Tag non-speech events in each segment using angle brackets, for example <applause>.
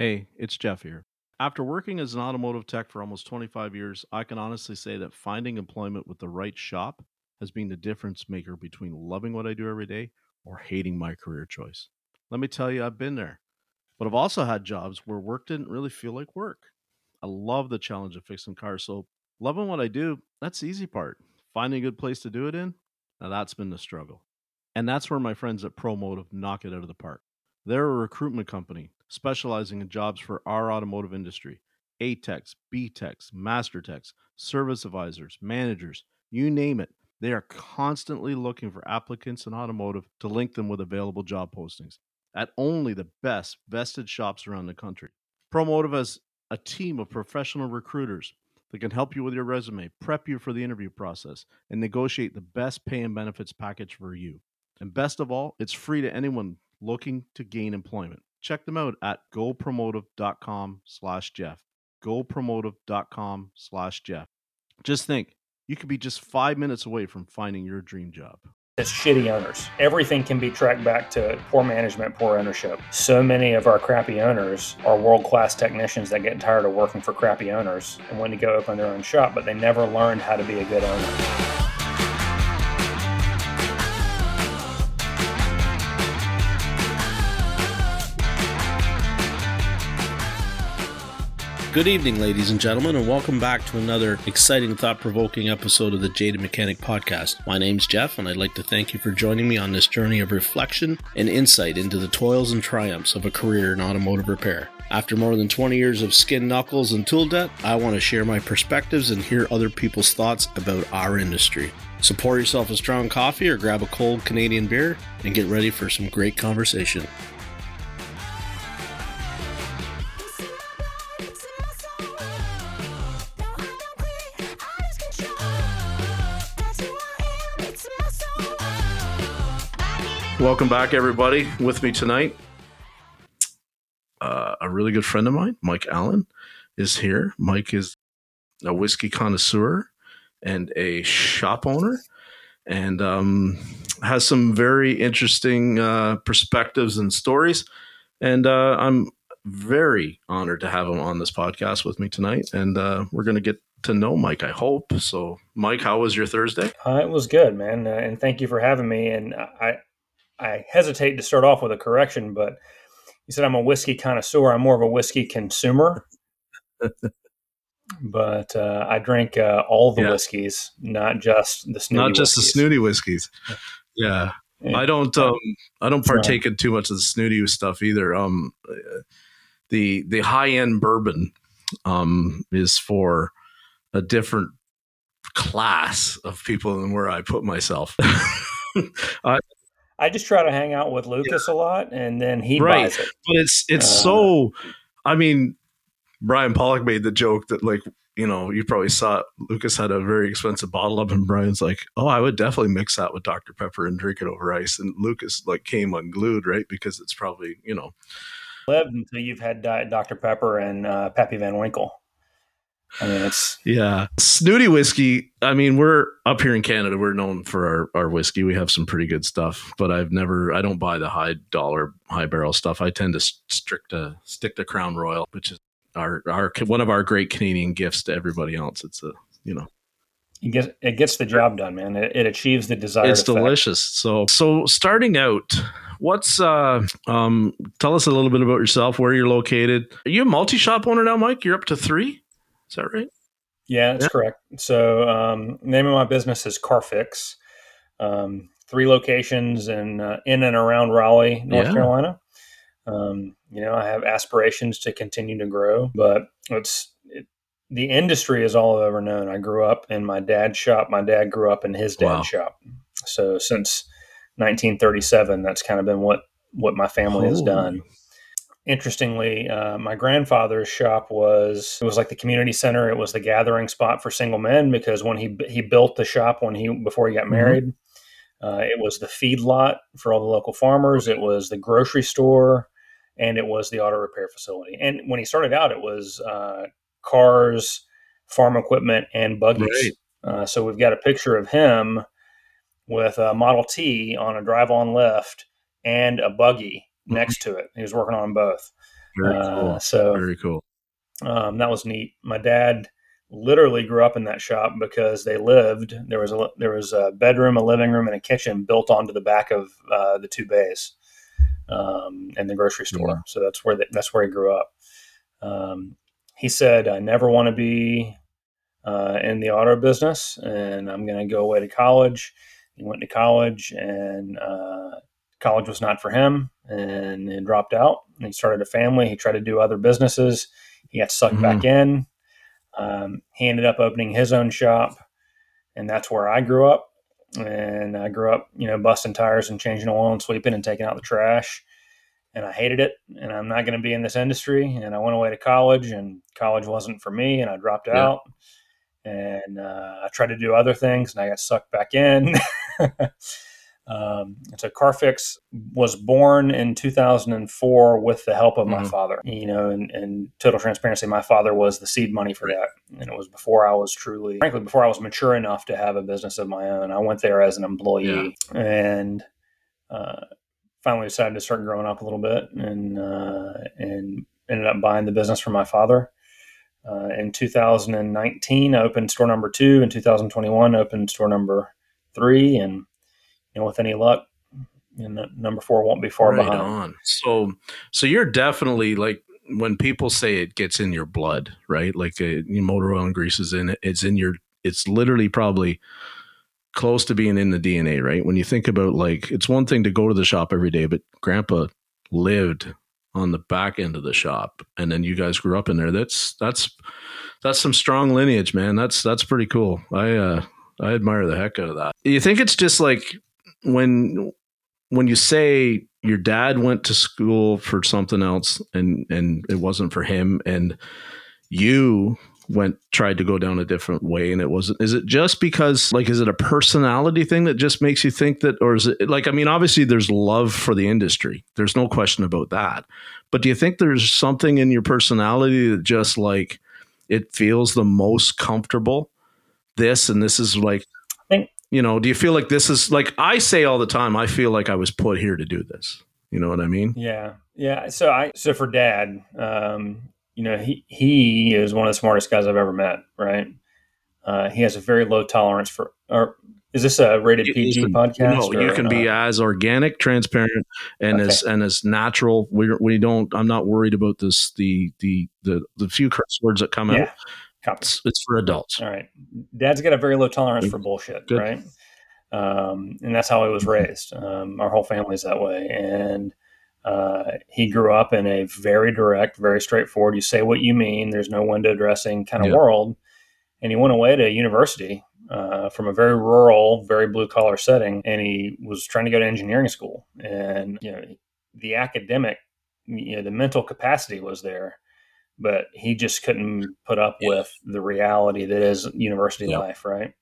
Hey, it's Jeff here. After working as an automotive tech for almost 25 years, I can honestly say that finding employment with the right shop has been the difference maker between loving what I do every day or hating my career choice. Let me tell you, I've been there. But I've also had jobs where work didn't really feel like work. I love the challenge of fixing cars, so loving what I do, that's the easy part. Finding a good place to do it in, now that's been the struggle. And that's where my friends at ProMotive knock it out of the park. They're a recruitment company specializing in jobs for our automotive industry. A techs, B service advisors, managers, you name it. They are constantly looking for applicants in automotive to link them with available job postings at only the best vested shops around the country. ProMotive has a team of professional recruiters that can help you with your resume, prep you for the interview process, and negotiate the best pay and benefits package for you. And best of all, it's free to anyone looking to gain employment. Check them out at gopromotive.com slash Jeff. gopromotive.com slash Jeff. Just think, you could be just five minutes away from finding your dream job. It's shitty owners. Everything can be tracked back to poor management, poor ownership. So many of our crappy owners are world class technicians that get tired of working for crappy owners and want to go open their own shop, but they never learned how to be a good owner. Good evening, ladies and gentlemen, and welcome back to another exciting, thought provoking episode of the Jaded Mechanic Podcast. My name's Jeff, and I'd like to thank you for joining me on this journey of reflection and insight into the toils and triumphs of a career in automotive repair. After more than 20 years of skin knuckles and tool debt, I want to share my perspectives and hear other people's thoughts about our industry. So pour yourself a strong coffee or grab a cold Canadian beer and get ready for some great conversation. Welcome back, everybody. With me tonight, uh, a really good friend of mine, Mike Allen, is here. Mike is a whiskey connoisseur and a shop owner, and um, has some very interesting uh, perspectives and stories. And uh, I'm very honored to have him on this podcast with me tonight. And uh, we're going to get to know Mike, I hope. So, Mike, how was your Thursday? Uh, it was good, man. Uh, and thank you for having me. And I, I hesitate to start off with a correction, but he said I'm a whiskey connoisseur. I'm more of a whiskey consumer. <laughs> but uh, I drink uh, all the yeah. whiskeys, not just the snooty not just whiskeys. the snooty whiskeys. Yeah. yeah. I don't um I don't partake in too much of the snooty stuff either. Um the the high end bourbon um is for a different class of people than where I put myself. <laughs> I, I just try to hang out with Lucas yeah. a lot, and then he right. buys it. But it's it's uh, so. I mean, Brian Pollock made the joke that like you know you probably saw it. Lucas had a very expensive bottle of, and Brian's like, "Oh, I would definitely mix that with Dr Pepper and drink it over ice." And Lucas like came unglued, right? Because it's probably you know lived until you've had Diet Dr Pepper and uh, Pappy Van Winkle. I mean, it's yeah, snooty whiskey. I mean, we're up here in Canada. We're known for our, our whiskey. We have some pretty good stuff, but I've never. I don't buy the high dollar, high barrel stuff. I tend to stick to stick to Crown Royal, which is our our one of our great Canadian gifts to everybody else. It's a you know. It gets, it gets the job done, man. It, it achieves the desired. It's effect. delicious. So, so starting out, what's uh um? Tell us a little bit about yourself. Where you're located. Are you a multi shop owner now, Mike? You're up to three. Is that right? Yeah, that's yeah. correct. So, um, name of my business is CarFix. Um, three locations in uh, in and around Raleigh, North yeah. Carolina. Um, you know, I have aspirations to continue to grow, but it's it, the industry is all I've ever known. I grew up in my dad's shop. My dad grew up in his dad's wow. shop. So since 1937, that's kind of been what what my family has done interestingly, uh, my grandfather's shop was it was like the community center. It was the gathering spot for single men because when he he built the shop when he before he got mm-hmm. married, mm-hmm. uh, it was the feed lot for all the local farmers. It was the grocery store, and it was the auto repair facility. And when he started out, it was uh, cars, farm equipment, and buggies. Right. Uh, so we've got a picture of him with a Model T on a drive-on lift and a buggy next to it. He was working on both. Very uh, cool. So very cool. Um, that was neat. My dad literally grew up in that shop because they lived there was a there was a bedroom, a living room, and a kitchen built onto the back of uh, the two bays um, and the grocery store. Yeah. So that's where the, that's where he grew up. Um, he said, "I never want to be uh, in the auto business, and I'm going to go away to college." He went to college, and uh, college was not for him, and he dropped out. And he started a family. He tried to do other businesses. He got sucked mm-hmm. back in. Um, he ended up opening his own shop, and that's where I grew up. And I grew up, you know, busting tires and changing oil and sweeping and taking out the trash. And I hated it, and I'm not going to be in this industry. And I went away to college, and college wasn't for me, and I dropped yeah. out. And uh, I tried to do other things, and I got sucked back in. <laughs> Um, so Carfix was born in 2004 with the help of my mm-hmm. father. You know, and, and, total transparency, my father was the seed money for that, and it was before I was truly, frankly, before I was mature enough to have a business of my own. I went there as an employee, yeah. and uh, finally decided to start growing up a little bit, and uh, and ended up buying the business from my father. Uh, in 2019, I opened store number two. In 2021, opened store number three, and you know, with any luck, and number four won't be far right behind. On. So, so you're definitely like when people say it gets in your blood, right? Like a, uh, motor oil and grease is in it. It's in your. It's literally probably close to being in the DNA, right? When you think about like, it's one thing to go to the shop every day, but Grandpa lived on the back end of the shop, and then you guys grew up in there. That's that's that's some strong lineage, man. That's that's pretty cool. I uh I admire the heck out of that. You think it's just like when when you say your dad went to school for something else and and it wasn't for him and you went tried to go down a different way and it wasn't is it just because like is it a personality thing that just makes you think that or is it like i mean obviously there's love for the industry. There's no question about that. But do you think there's something in your personality that just like it feels the most comfortable? This and this is like you know, do you feel like this is like I say all the time, I feel like I was put here to do this. You know what I mean? Yeah. Yeah. So I so for dad, um, you know, he he is one of the smartest guys I've ever met, right? Uh, he has a very low tolerance for or is this a rated PG podcast? No, or, you can uh, be as organic, transparent, and okay. as and as natural. We we don't. I'm not worried about this. The the the the few curse words that come yeah. out. It's, it's, for adults. All right. Dad's got a very low tolerance for bullshit, Good. right? Um, and that's how he was raised. Um, our whole family's that way. And uh, he grew up in a very direct, very straightforward, you say what you mean, there's no window dressing kind of world. And he went away to university uh, from a very rural, very blue collar setting. And he was trying to go to engineering school. And, you know, the academic, you know, the mental capacity was there but he just couldn't put up yeah. with the reality that is university yeah. life, right?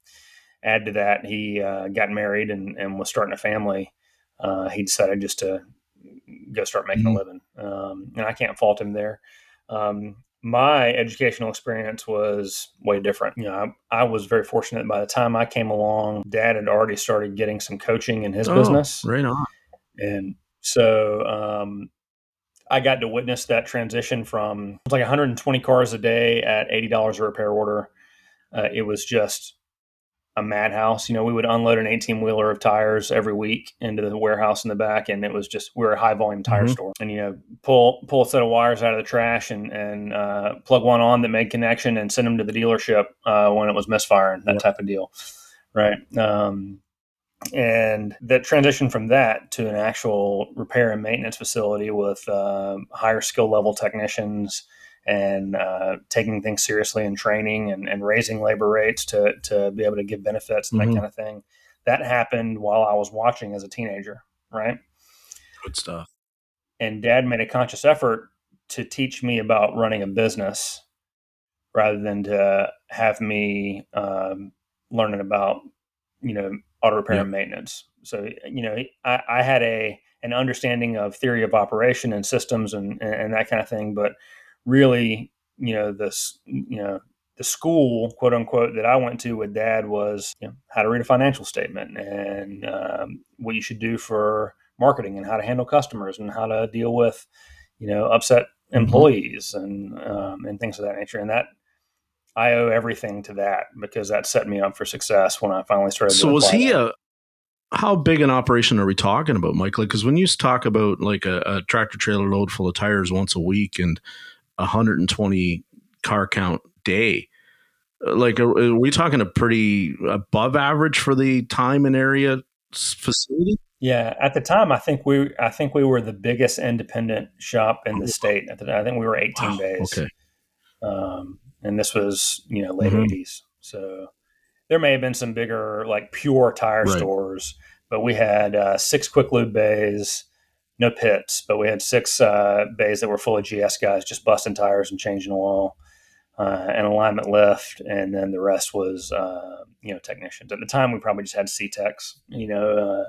Add to that, he uh, got married and, and was starting a family. Uh, he decided just to go start making mm-hmm. a living. Um, and I can't fault him there. Um, my educational experience was way different. You know, I, I, was very fortunate. By the time I came along, Dad had already started getting some coaching in his oh, business. Right on. And so um, I got to witness that transition from it was like 120 cars a day at $80 a repair order. Uh, it was just a madhouse. You know, we would unload an 18 wheeler of tires every week into the warehouse in the back, and it was just we were a high volume tire mm-hmm. store. And you know, pull pull a set of wires out of the trash and and uh, plug one on that made connection and send them to the dealership uh, when it was misfiring. That type of deal, right? Um, and that transition from that to an actual repair and maintenance facility with uh, higher skill level technicians and uh, taking things seriously and training and, and, raising labor rates to, to be able to give benefits and mm-hmm. that kind of thing that happened while i was watching as a teenager right good stuff and dad made a conscious effort to teach me about running a business rather than to have me um, learning about you know auto repair yeah. and maintenance. So you know, I, I, had a an understanding of theory of operation and systems and and that kind of thing, but really, you know, this you know the school quote unquote that I went to with dad was you know, how to read a financial statement and um, what you should do for marketing and how to handle customers and how to deal with you know upset employees mm-hmm. and um, and things of that nature. And that I owe everything to that because that set me up for success when I finally started. So was he that. a how big an operation are we talking about, Mike? Like, because when you talk about like a, a, tractor trailer load full of tires once a week and 120 car count day, uh, like, are, are we talking a pretty above average for the time and area facility? Yeah, at the time, I think we I think we were the biggest independent shop in the oh, state. At the, I think we were 18 wow, days. Okay. Um, and this was you know late mm-hmm. 80s, so there may have been some bigger like pure tire right. stores, but we had uh, six quick lube bays, no pits, but we had six uh, bays that were full of GS guys just busting tires and changing oil. Uh, and alignment lift, and then the rest was uh, you know technicians. At the time, we probably just had C techs, you know, uh,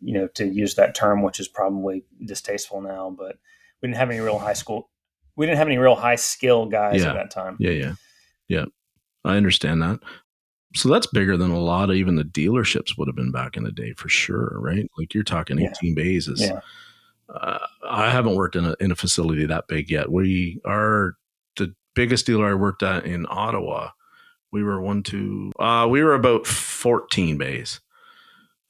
you know, to use that term, which is probably distasteful now, but we didn't have any real high school. We didn't have any real high skill guys yeah. at that time. Yeah, yeah, yeah. I understand that. So that's bigger than a lot of even the dealerships would have been back in the day for sure, right? Like you're talking 18 yeah. bays. Is, yeah. Uh, I haven't worked in a in a facility that big yet. We are the biggest dealer I worked at in Ottawa. We were one, two, uh, we were about 14 bays.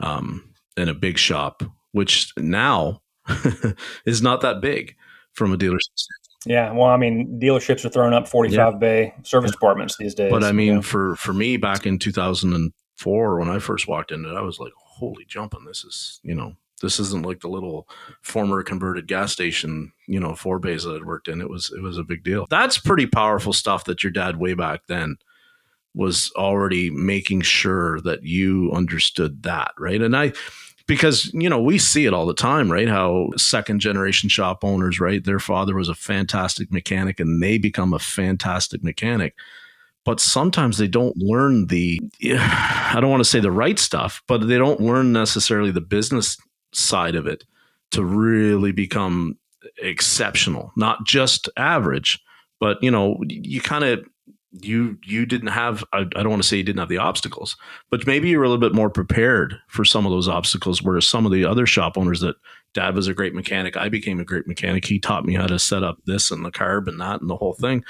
Um, in a big shop, which now <laughs> is not that big from a dealership Yeah, well, I mean, dealerships are throwing up forty-five yeah. bay service departments these days. But I mean, for for me, back in two thousand and four, when I first walked into it, I was like, "Holy jumping! This is you know, this isn't like the little former converted gas station, you know, four bays that I'd worked in. It was it was a big deal. That's pretty powerful stuff that your dad way back then was already making sure that you understood that, right? And I because you know we see it all the time right? How second generation shop owners right? Their father was a fantastic mechanic and they become a fantastic mechanic. But sometimes they don't learn the i don't want to say the right stuff but they don't learn necessarily the business side of it to really become exceptional not just average but you know you kind of you you didn't have I, I, don't want to say you didn't have the obstacles but maybe you were a little bit more prepared for some of those obstacles whereas some of the other shop owners that dad was a great mechanic i became a great mechanic he taught me how to set up this and the carb and that and the whole thing.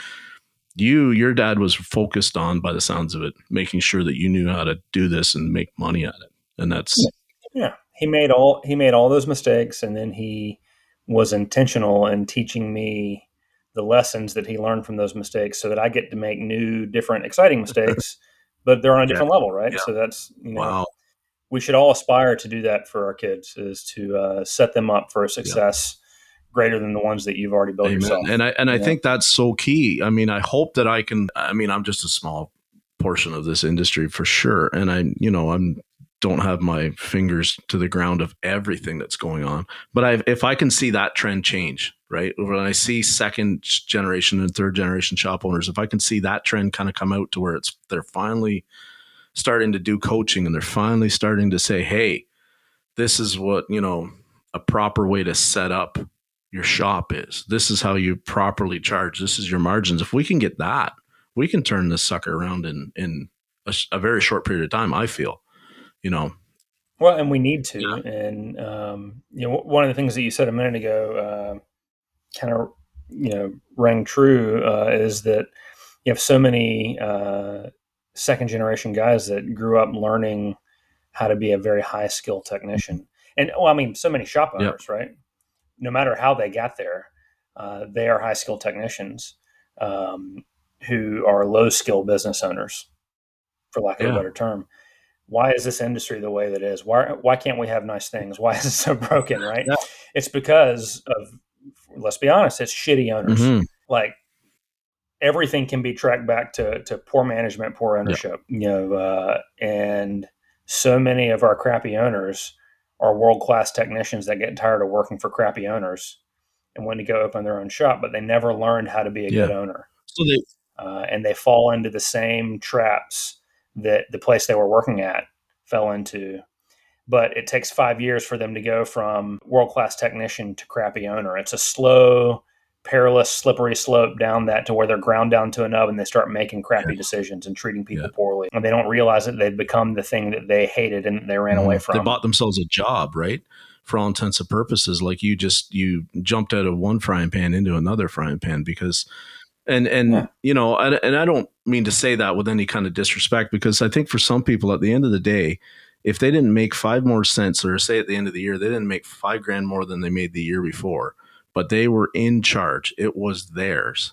You your dad was focused on by the sounds of it making sure that you knew how to do this and make money at it and that's yeah. He made all he made all those mistakes and then he was intentional in teaching me the lessons that he learned from those mistakes so that I get to make new, different, exciting <laughs> mistakes, but they're on a different yeah. level, right? Yeah. So that's, you know, wow. we should all aspire to do that for our kids is to uh, set them up for a success yeah. greater than the ones that you've already built Amen. yourself. And I, and I think that's so key. I mean, I hope that I can, I mean, I'm just a small portion of this industry for sure. And I, you know, I'm don't have my fingers to the ground of everything that's going on. But i if I can see that trend change, right? When I see second generation and third generation shop owners, if I can see that trend kind of come out to where it's they're finally starting to do coaching and they're finally starting to say, hey, this is what, you know, a proper way to set up your shop is. This is how you properly charge. This is your margins. If we can get that, we can turn this sucker around in in a, a very short period of time, I feel you know. Well, and we need to. Yeah. And um, you know, one of the things that you said a minute ago, uh, kind of you know, rang true uh, is that you have so many uh, second generation guys that grew up learning how to be a very high skill technician. And well, I mean, so many shop owners, right? No matter how they got there, uh, they are high skill technicians um, who are low skill business owners, for lack of yeah. a better term why is this industry the way that it is? Why why can't we have nice things? Why is it so <laughs> broken? Right? Yeah. It's because of let's be honest, it's shitty owners. Mm-hmm. Like everything can be tracked back to to poor management, poor ownership. Yeah. You know, uh, and so many of our crappy owners are world class technicians that get tired of working for crappy owners and want to go open their own shop, but they never learned how to be a yeah. good owner. So they uh, and they fall into the same traps that the place they were working at fell into. But it takes five years for them to go from world class technician to crappy owner. It's a slow, perilous, slippery slope down that to where they're ground down to a nub and they start making crappy yeah. decisions and treating people yeah. poorly. And they don't realize that they've become the thing that they hated and they ran mm-hmm. away from. They bought themselves a job, right? for all intents and purposes, like you just you jumped out of one frying pan into another frying pan because and and yeah. you know I, and i don't mean to say that with any kind of disrespect because i think for some people at the end of the day if they didn't make five more cents or say at the end of the year they didn't make five grand more than they made the year before but they were in charge it was theirs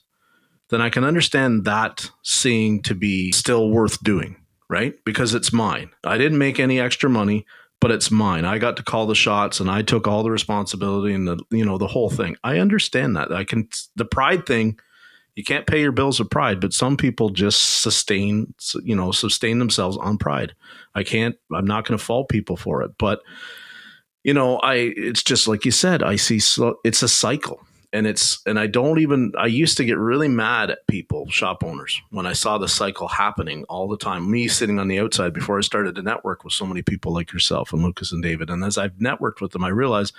then i can understand that seeing to be still worth doing right? Because it's mine. I didn't make any extra money but it's mine. I got to call the shots and i took all the responsibility and the you know the whole thing. I understand that. I can the pride thing you can't pay your bills with pride but some people just sustain you know sustain themselves on pride. I can't i'm not going to fault people for it but you know i it's just like you said i see so it's a cycle and it's and i don't even i used to get really mad at people shop owners when i saw the cycle happening all the time. Me sitting on the outside before i started to network with so many people like yourself and lucas and david and as i've networked with them i realize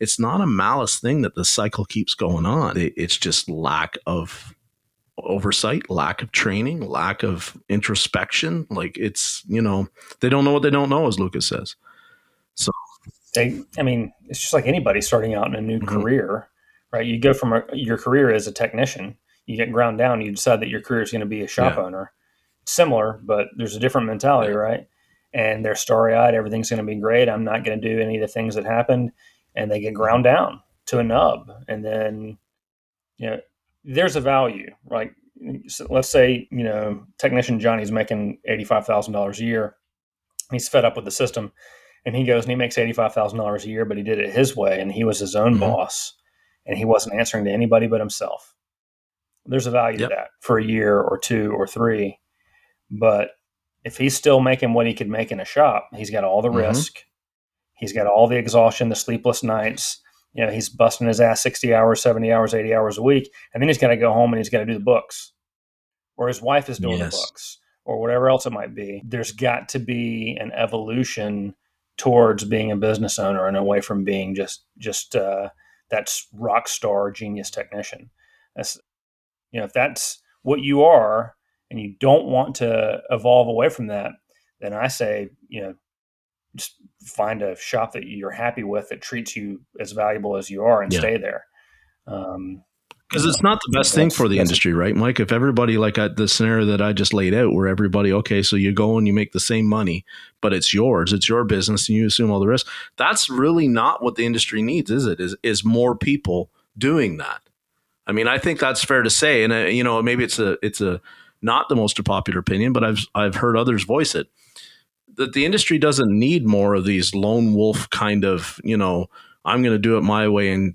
it's not a malice thing that the cycle keeps going on. It's just lack of oversight, lack of training, lack of introspection. Like it's, you know, they don't know what they don't know, as Lucas says. So they, I mean, it's just like anybody starting out in a new mm-hmm. career, right? You go from a, your career as a technician, you get ground down, you decide that your career is going to be a shop yeah. owner. similar, but there's a different mentality, yeah. right? And they're starry eyed, everything's going to be great. I'm not going to do any of the things that happened. And they get ground down to a nub. And then, you know, there's a value, right? So let's say you know technician Johnny's making eighty five thousand dollars a year. He's fed up with the system, and he goes and he makes eighty five thousand dollars a year, but he did it his way, and he was his own mm-hmm. boss, and he wasn't answering to anybody but himself. There's a value yep. to that for a year or two or three, but if he's still making what he could make in a shop, he's got all the mm-hmm. risk, he's got all the exhaustion, the sleepless nights, you know, he's busting his ass 60 hours, 70 hours, 80 hours a week. And then he's got to go home and he's got to do the books, or his wife is doing yes. the books, or whatever else it might be. There's got to be an evolution towards being a business owner and away from being just, just, uh, that's rock star genius technician. That's, you know, if that's what you are and you don't want to evolve away from that, then I say, you know, find a shop that you're happy with that treats you as valuable as you are and yeah. stay there. Um, because it's not the best thing for the industry, right, Mike? If everybody like at the scenario that I just laid out, where everybody, okay, so you go and you make the same money, but it's yours, it's your business, and you assume all the risk. That's really not what the industry needs, is it? Is is more people doing that? I mean, I think that's fair to say, and uh, you know, maybe it's a it's a not the most popular opinion, but I've I've heard others voice it that the industry doesn't need more of these lone wolf kind of, you know, I'm going to do it my way and,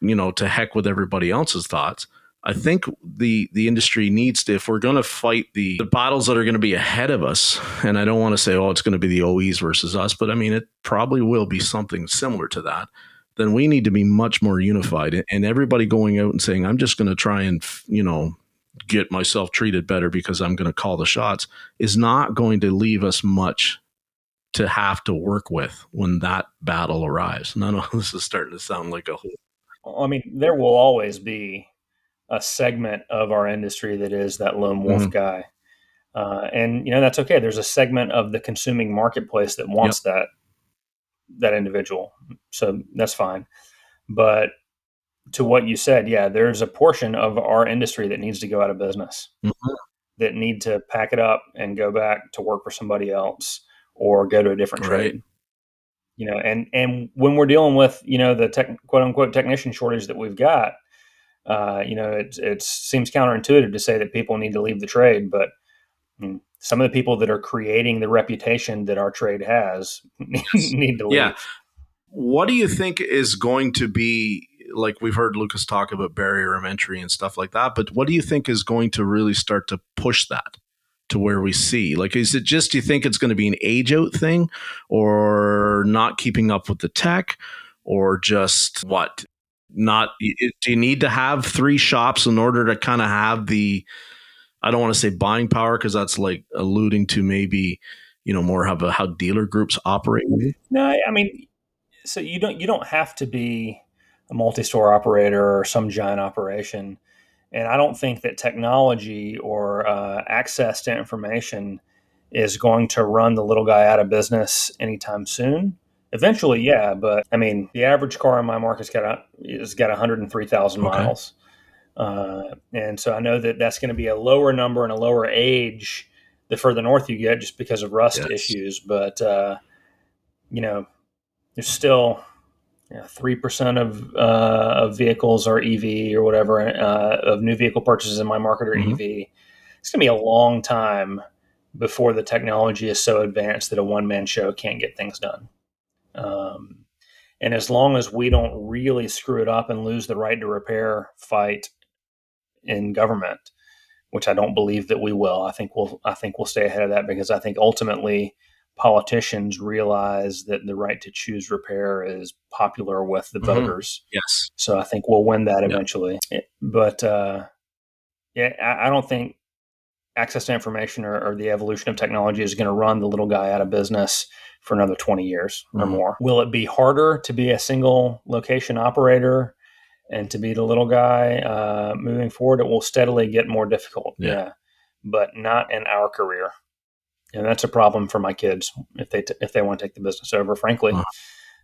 you know, to heck with everybody else's thoughts. I think the the industry needs to, if we're going to fight the, the battles that are going to be ahead of us, and I don't want to say, oh, it's going to be the OEs versus us, but I mean, it probably will be something similar to that. Then we need to be much more unified, and everybody going out and saying, I'm just going to try and, you know, get myself treated better because I'm going to call the shots is not going to leave us much to have to work with when that battle arrives. None of <laughs> this is starting to sound like a whole. I mean, there will always be a segment of our industry that is that lone wolf mm-hmm. guy. Uh, and you know that's okay. There's a segment of the consuming marketplace that wants yep. that that individual, so that's fine. But to what you said, yeah, there's a portion of our industry that needs to go out of business, mm-hmm. that need to pack it up and go back to work for somebody else or go to a different right. trade. You know, and and when we're dealing with you know the tech, quote unquote technician shortage that we've got, uh, you know, it it seems counterintuitive to say that people need to leave the trade, but mm, some of the people that are creating the reputation that our trade has <laughs> need to leave. Yeah. What do you think is going to be like we've heard Lucas talk about barrier of entry and stuff like that, but what do you think is going to really start to push that to where we see? Like, is it just, do you think it's going to be an age out thing or not keeping up with the tech or just what? Not, do you need to have three shops in order to kind of have the, I don't want to say buying power because that's like alluding to maybe, you know, more a, how dealer groups operate. No, I mean, so you don't you don't have to be a multi-store operator or some giant operation. And I don't think that technology or uh, access to information is going to run the little guy out of business anytime soon. Eventually, yeah, but I mean, the average car in my market's got a, has got 103,000 okay. miles, uh, and so I know that that's going to be a lower number and a lower age the further north you get, just because of rust yes. issues. But uh, you know, there's still three percent of uh, of vehicles are EV or whatever uh, of new vehicle purchases in my market are mm-hmm. EV. It's going to be a long time before the technology is so advanced that a one man show can't get things done. Um, and as long as we don't really screw it up and lose the right to repair fight in government, which I don't believe that we will, I think we'll I think we'll stay ahead of that because I think ultimately politicians realize that the right to choose repair is popular with the mm-hmm. voters. Yes. So I think we'll win that eventually. Yep. But uh, yeah, I, I, don't think access to information or, or the evolution of technology is going to run the little guy out of business for another 20 years mm-hmm. or more. Will it be harder to be a single location operator and to be the little guy uh, moving forward? It will steadily get more difficult. yeah. yeah but not in our career and that's a problem for my kids if they t- if they want to take the business over. Frankly, uh-huh.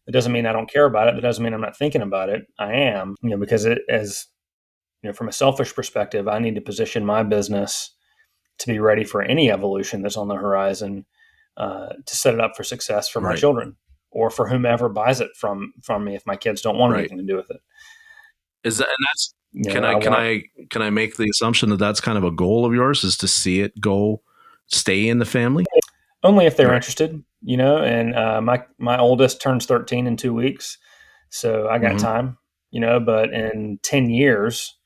it doesn't mean I don't care about it. It doesn't mean I'm not thinking about it. I am, you know, because it as you know, from a selfish perspective, I need to position my business to be ready for any evolution that's on the horizon, uh, to set it up for success for right. my children or for whomever buys it from from me if my kids don't want right. anything to do with it. Is that and that's you can know, I, I can want, I can I make the assumption that that's kind of a goal of yours is to see it go stay in the family? Only if they're right. interested, you know. And uh, my my oldest turns thirteen in two weeks, so I got mm-hmm. time, you know. But in ten years,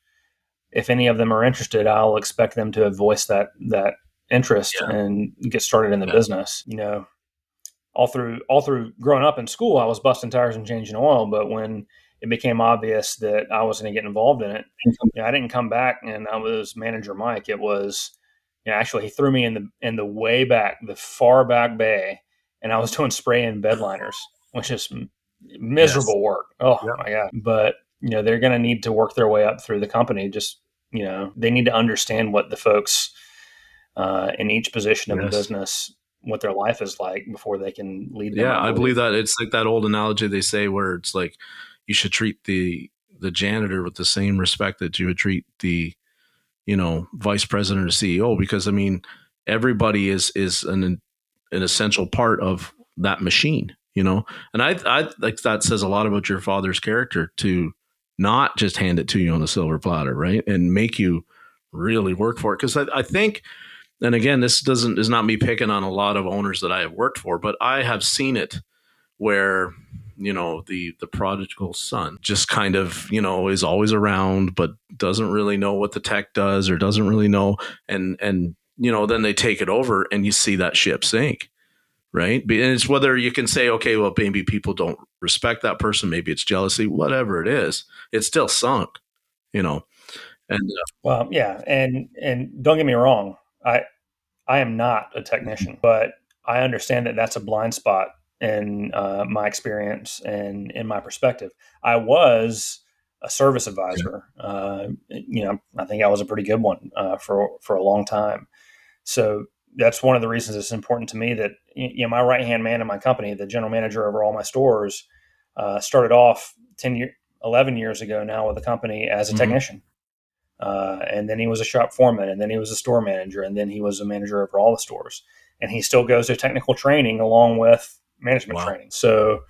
if any of them are interested, I'll expect them to have voiced that that interest yeah. and get started in the yeah. business. You know, all through all through growing up in school, I was busting tires and changing oil. But when it became obvious that I was going to get involved in it, you know, I didn't come back and I was manager Mike. It was know, actually he threw me in the in the way back, the far back bay, and I was <laughs> doing spray in bed liners, which is miserable yes. work. Oh yep. my god! But you know they're going to need to work their way up through the company. Just you know they need to understand what the folks uh, in each position of yes. the business what their life is like before they can lead. yeah, I believe that it's like that old analogy they say where it's like you should treat the the janitor with the same respect that you would treat the you know vice president or CEO because I mean everybody is is an an essential part of that machine you know? And I I like that says a lot about your father's character to not just hand it to you on a silver platter right? And make you really work for it. Because I, I think and again this doesn't is not me picking on a lot of owners that I have worked for but I have seen it where you know the the prodigal son just kind of you know is always around but doesn't really know what the tech does or doesn't really know. And and you know then they take it over and you see that ship sink right? And it's whether you can say okay well maybe people don't respect that person. Maybe it's jealousy whatever it is it's still sunk you know? And uh, well yeah. And and don't get me wrong. I i am not a technician but i understand that that's a blind spot in uh, my experience and in my perspective. I was a service advisor. Uh, you know, I think I was a pretty good one uh, for for a long time. So that's one of the reasons it's important to me that you know my right hand man in my company, the general manager over all my stores, uh, started off ten year, eleven years ago now with the company as a mm-hmm. technician. Uh, and then he was a shop foreman, and then he was a store manager, and then he was a manager over all the stores. And he still goes to technical training along with management wow. training. So,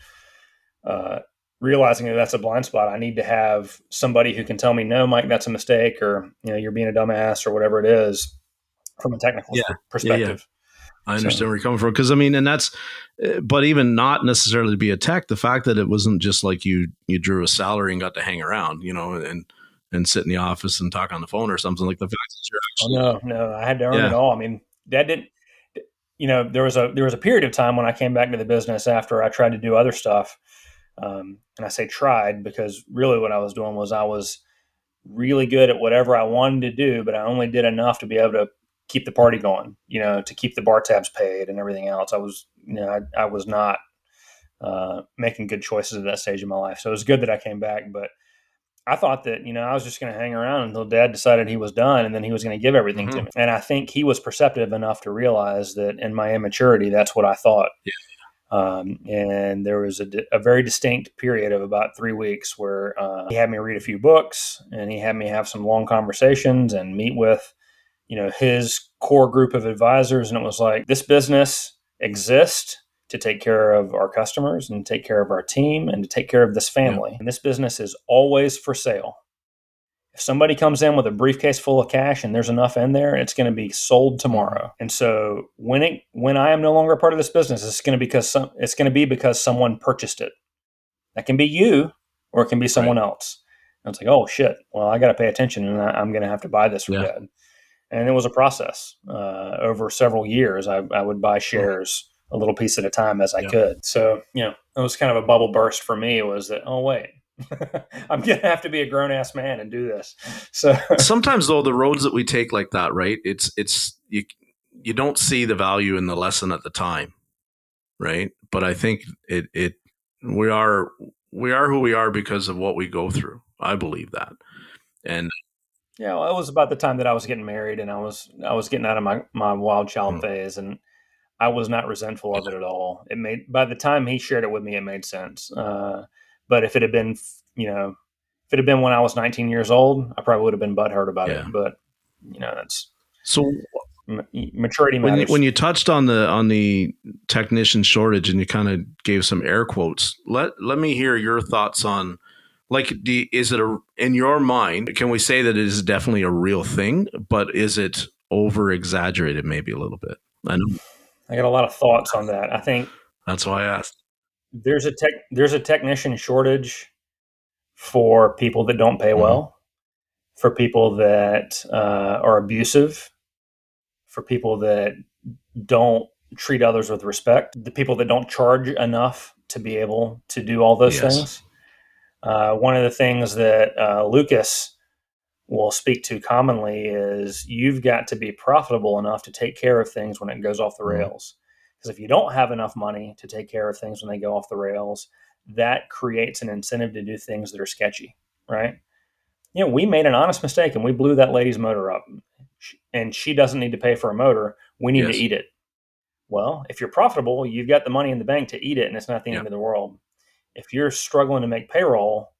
uh, realizing that that's a blind spot, I need to have somebody who can tell me, no, Mike, that's a mistake, or you know, you're being a dumbass, or whatever it is, from a technical yeah. perspective. Yeah, yeah. I understand so. where you're coming from because I mean, and that's, eh, but even not necessarily to be a tech, the fact that it wasn't just like you you drew a salary and got to hang around, you know, and and sit in the office and talk on the phone or something like the fact that you're actually. Oh, no, no, I had to earn it all. I mean, that didn't you know, there was a there was a period of time when I came back to the business after I tried to do other stuff, um, and I say tried because really what I was doing was I was really good at whatever I wanted to do, but I only did enough to be able to keep the party going, you know, to keep the bar tabs paid and everything else. I was, you know, I, I was not uh, making good choices at that stage of my life. So it was good that I came back, but I thought that, you know, I was just going to hang around until dad decided he was done and then he was going to give everything mm-hmm. to me. And I think he was perceptive enough to realize that in my immaturity, that's what I thought. Yeah. Um, and there was a, a, very distinct period of about three weeks where uh, he had me read a few books and he had me have some long conversations and meet with, you know, his core group of advisors. And it was like, this business exists to take care of our customers and take care of our team and to take care of this family. Yeah. And this business is always for sale. If somebody comes in with a briefcase full of cash and there's enough in there, it's going to be sold tomorrow. And so when it when I am no longer part of this business, it's going to because some it's going to be because someone purchased it. That can be you, or it can be someone right. else. And it's like, oh shit, well I got to pay attention, and I, am going to have to buy this for yeah. And it was a process uh, over several years. I, I would buy shares a little piece at a time as I yeah. could. So you know, it was kind of a bubble burst for me. Was that oh wait, <laughs> I'm gonna have to be a grown ass man and do this. So <laughs> sometimes though the roads that we take like that, right? It's it's you you don't see the value in the lesson at the time, right? But I think it it we are we are who we are because of what we go through. I believe that, and yeah, well, it was about the time that I was getting married and I was I was getting out of my my wild child mm. phase and I was not resentful of it at all. It made by the time he shared it with me, it made sense. Uh, but if it had been, you know, if it had been when I was 19 years old, I probably would have been butthurt about yeah. it. But you know, that's so maturity matters. When you, when you, touched on the on the technician shortage and you kind of gave some air quotes, let let me hear your thoughts on like do, is it a in your mind can we say that it is definitely a real thing but is it over exaggerated maybe a little bit i know i got a lot of thoughts on that i think that's why i asked there's a tech there's a technician shortage for people that don't pay mm-hmm. well, for people that uh, are abusive, for people that don't treat others with respect, the people that don't charge enough to be able to do all those yes. things. Uh, one of the things that uh, Lucas will speak to commonly is you've got to be profitable enough to take care of things when it goes off the rails. Because if you don't have enough money to take care of things when they go off the rails, that creates an incentive to do things that are sketchy, right? You know, we made an honest mistake and we blew that lady's motor up, and she doesn't need to pay for a motor. We need yes. to eat it. Well, if you're profitable, you've got the money in the bank to eat it, and it's not the end of the world. If you're struggling to make payroll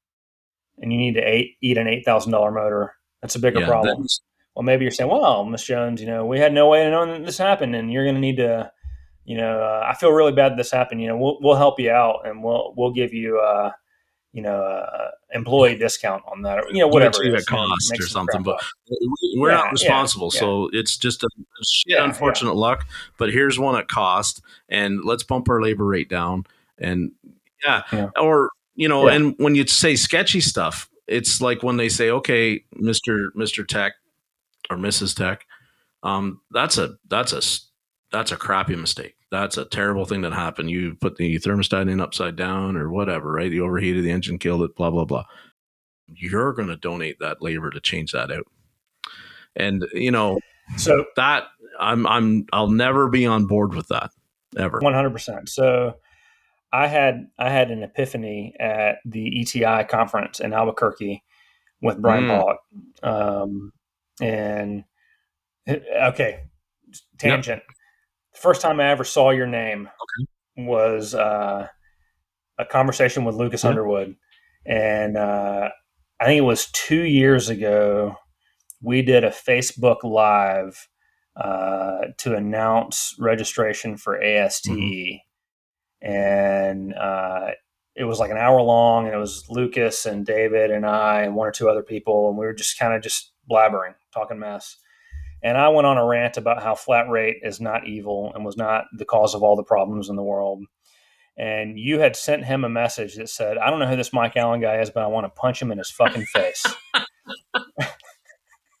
and you need to eat an eight thousand dollar motor, that's a bigger yeah, problem. Well, maybe you're saying, "Well, Miss Jones, you know, we had no way of knowing that this happened, and you're going to need to you know, uh, I feel really bad this happened. You know, we'll we'll help you out and we'll we'll give you uh, you know, uh, employee discount on that, or, you know, whatever it is, cost or something. But we're yeah, not responsible, yeah, so it's just a shit unfortunate luck. But here's one at cost, and let's bump our labor rate down. And yeah, or you know, and when you say sketchy stuff, it's like when they say, "Okay, Mister Mister Tech or Mrs. Tech," um, that's a that's a that's a crappy mistake. That's a terrible thing that happened. You put the thermostat in upside down or whatever, right? You overheated the engine, killed it, blah, blah, blah. You're going to donate that labor to change that out. And, you know, so that I'm, I'm, I'll never be on board with that ever. 100%. So I had, I had an epiphany at the ETI conference in Albuquerque with Brian mm. Pollock. Um, and okay, tangent. Yep first time I ever saw your name okay. was uh, a conversation with Lucas mm-hmm. Underwood, and uh, I think it was two years ago. We did a Facebook Live uh, to announce registration for ASTE, mm-hmm. And uh, it was like an hour long, and it was Lucas and David and I and one or two other people, and we were just kind of just blabbering, talking mess. And I went on a rant about how flat rate is not evil and was not the cause of all the problems in the world. And you had sent him a message that said, I don't know who this Mike Allen guy is, but I want to punch him in his fucking face. <laughs>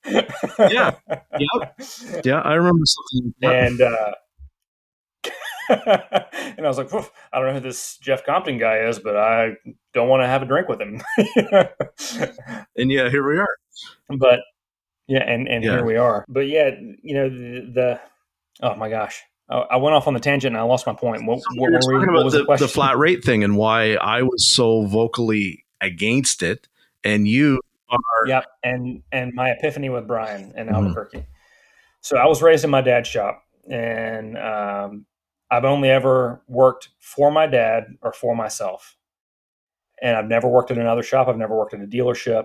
<laughs> yeah. Yep. Yeah, I remember something. And, uh, <laughs> and I was like, I don't know who this Jeff Compton guy is, but I don't want to have a drink with him. <laughs> and yeah, here we are. But yeah, and and yeah. here we are. But yeah, you know the, the oh my gosh, I went off on the tangent and I lost my point. What, so what, we talking about the, the, the, flat rate thing and why I was so vocally against it, and you are. Yep, and and my epiphany with Brian in mm-hmm. Albuquerque. So I was raised in my dad's shop, and um, I've only ever worked for my dad or for myself. And I've never worked at another shop. I've never worked at a dealership.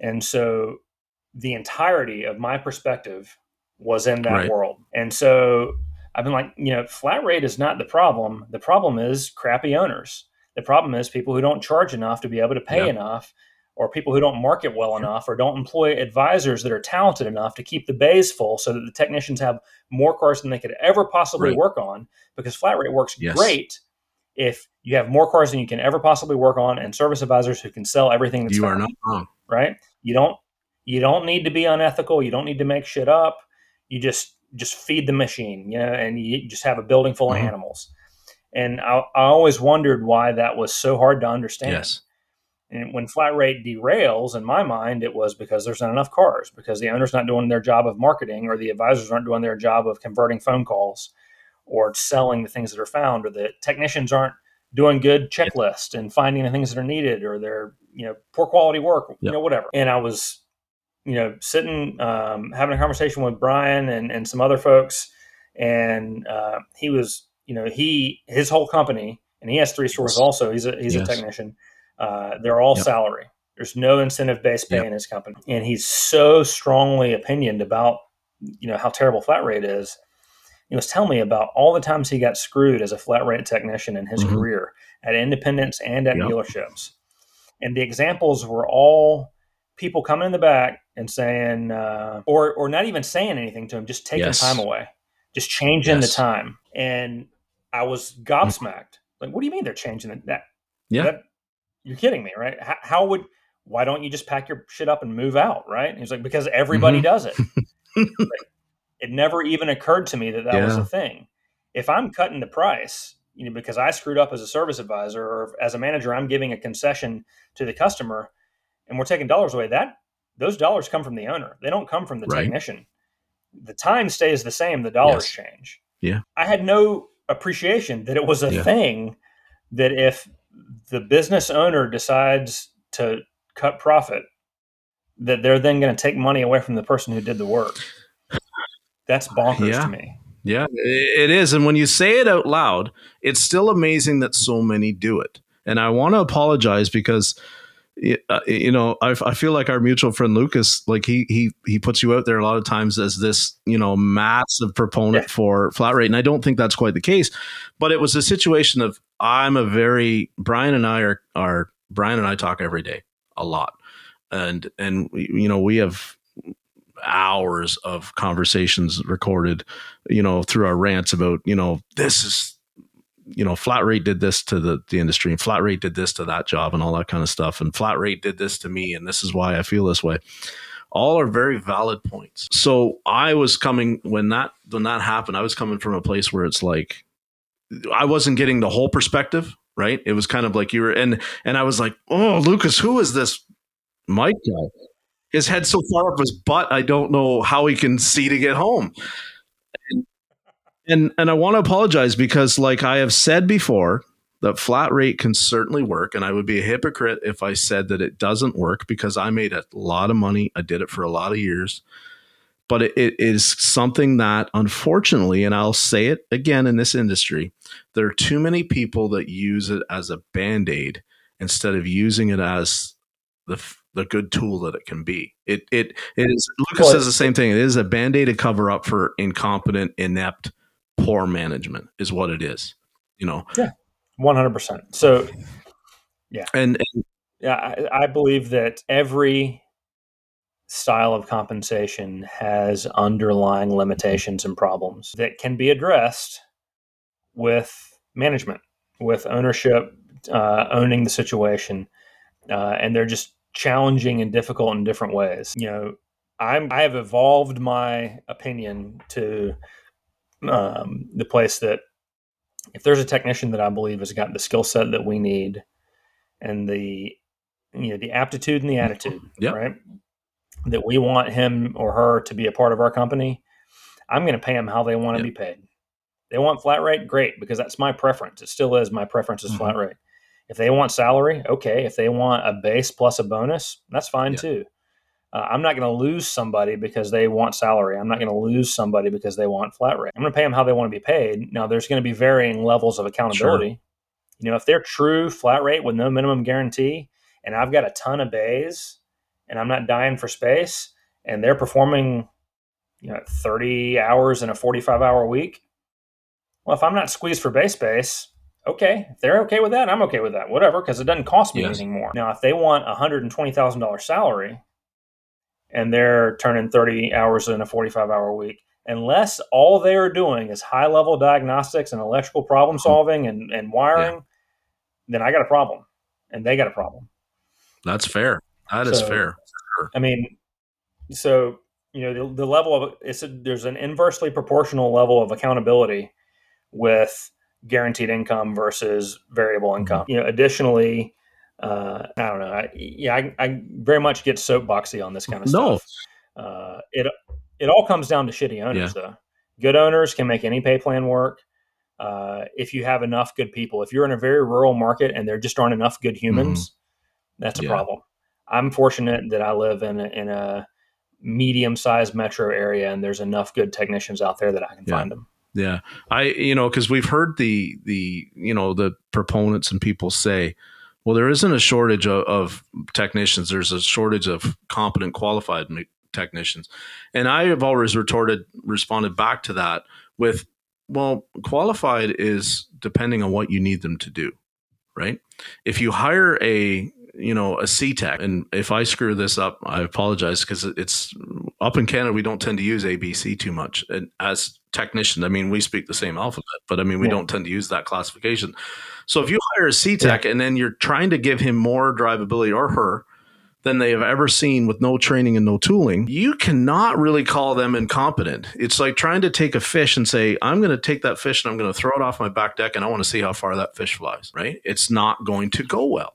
And so the entirety of my perspective was in that right. world. And so I've been like, you know, flat rate is not the problem. The problem is crappy owners. The problem is people who don't charge enough to be able to pay yeah. enough, or people who don't market well enough, or don't employ advisors that are talented enough to keep the bays full so that the technicians have more cars than they could ever possibly right. work on. Because flat rate works yes. great if you have more cars than you can ever possibly work on and service advisors who can sell everything that's you found, are not wrong right you don't you don't need to be unethical you don't need to make shit up you just just feed the machine you know and you just have a building full mm-hmm. of animals and I, I always wondered why that was so hard to understand yes and when flat rate derails, in my mind, it was because there's not enough cars, because the owner's not doing their job of marketing, or the advisors aren't doing their job of converting phone calls, or selling the things that are found, or the technicians aren't doing good checklist and finding the things that are needed, or they're you know poor quality work, you know whatever. And I was you know sitting um, having a conversation with Brian and and some other folks, and uh, he was you know he his whole company, and he has three stores also. He's a he's yes. a technician. Uh, they're all yep. salary. There's no incentive based pay yep. in his company, and he's so strongly opinioned about you know how terrible flat rate is he was telling me about all the times he got screwed as a flat rate technician in his mm-hmm. career at independents and at yep. dealerships. And the examples were all people coming in the back and saying, uh, or or not even saying anything to him, just taking yes. time away, just changing yes. the time. And I was gobsmacked. Like, what do you mean they're changing it? That yeah, that, you're kidding me, right? How, how, would why don't you just pack your shit up and move out, right? He's like, because everybody mm-hmm. does it. <laughs> like, it never even occurred to me that that yeah. was a thing. If I'm cutting the price, you know, because I screwed up as a service advisor or as a manager, I'm giving a concession to the customer, and we're taking dollars away. That those dollars come from the owner. They don't come from the right. technician. The time stays the same. The dollars yes. change. Yeah. I had no appreciation that it was a yeah. thing that if the business owner decides to cut profit, that they're then going to take money away from the person who did the work. That's bonkers yeah. to me. Yeah, it is. And when you say it out loud, it's still amazing that so many do it. And I want to apologize because Uh, you know I, I feel like our mutual friend lucas like he he he puts you out there a lot of times as this you know massive proponent yeah. for flat rate and i don't think that's quite the case but it was a situation of i'm a very brian and i are are brian and i talk every day a lot and and you know we have hours of conversations recorded, you know, through our rants about, you know, this is, you know, flat rate did this to the, the industry and flat rate did this to that job and all that kind of stuff. And flat rate did this to me. And this is why I feel this way. All are very valid points. So I was coming when that, when that happened, I was coming from a place where it's like, I wasn't getting the whole perspective, right? It was kind of like you were, and, and I was like, oh, Lucas, who is this Mike guy? his head so far up his butt, I don't know how he can see to get home. And and, I want to apologize because, like I have said before, that flat rate can certainly work, and I would be a hypocrite if I said that it doesn't work because I made a lot of money. I did it for a lot of years, but it, it is something that, unfortunately, and I'll say it again in this industry, there are too many people that use it as a band aid instead of using it as the the good tool that it can be. It it it is. Lucas well, says the same thing. It is a band aid to cover up for incompetent, inept, poor management. Is what it is. You know. Yeah, one hundred percent. So, yeah, and, and yeah, I, I believe that every style of compensation has underlying limitations and problems that can be addressed with management, with ownership, uh, owning the situation, uh, and they're just challenging and difficult in different ways. You know, I'm I have evolved my opinion to um, the place that if there's a technician that I believe has got the skill set that we need and the you know the aptitude and the attitude, yep. right? That we want him or her to be a part of our company, I'm going to pay them how they want to yep. be paid. They want flat rate, great, because that's my preference. It still is my preference is mm-hmm. flat rate. If they want salary, okay. If they want a base plus a bonus, that's fine yeah. too. Uh, I'm not going to lose somebody because they want salary. I'm not going to lose somebody because they want flat rate. I'm going to pay them how they want to be paid. Now, there's going to be varying levels of accountability. Sure. You know, if they're true flat rate with no minimum guarantee, and I've got a ton of bays, and I'm not dying for space, and they're performing, you know, 30 hours in a 45 hour week. Well, if I'm not squeezed for base space, okay, if they're okay with that, I'm okay with that, whatever, because it doesn't cost me yes. anything more. Now, if they want a $120,000 salary and they're turning 30 hours in a 45 hour week, unless all they are doing is high level diagnostics and electrical problem solving and, and wiring, yeah. then I got a problem and they got a problem. That's fair. That so, is fair. Sure. I mean, so you know the, the level of it's a, there's an inversely proportional level of accountability with guaranteed income versus variable mm-hmm. income. Mm-hmm. You know, additionally, uh, I don't know. I, yeah, I, I, very much get soapboxy on this kind of no. stuff. Uh, it it all comes down to shitty owners, yeah. though. Good owners can make any pay plan work. Uh, if you have enough good people, if you're in a very rural market and there just aren't enough good humans, mm-hmm. that's a yeah. problem. I'm fortunate that I live in a, in a medium sized metro area and there's enough good technicians out there that I can yeah. find them. Yeah. I, you know, cause we've heard the, the, you know, the proponents and people say, well, there isn't a shortage of, of technicians. There's a shortage of competent, qualified technicians. And I have always retorted, responded back to that with, well, qualified is depending on what you need them to do, right? If you hire a you know, a C tech, And if I screw this up, I apologize because it's up in Canada, we don't tend to use ABC too much. And as technicians, I mean, we speak the same alphabet, but I mean, we yeah. don't tend to use that classification. So if you hire a C tech yeah. and then you're trying to give him more drivability or her, than they have ever seen with no training and no tooling, you cannot really call them incompetent. It's like trying to take a fish and say, I'm going to take that fish and I'm going to throw it off my back deck and I want to see how far that fish flies, right? It's not going to go well.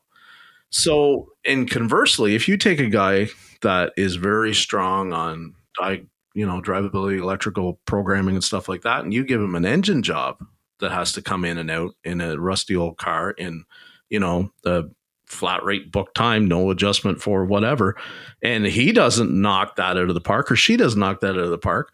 So, and conversely, if you take a guy that is very strong on, I, you know, drivability, electrical programming, and stuff like that, and you give him an engine job that has to come in and out in a rusty old car in, you know, the flat rate book time, no adjustment for whatever, and he doesn't knock that out of the park or she doesn't knock that out of the park,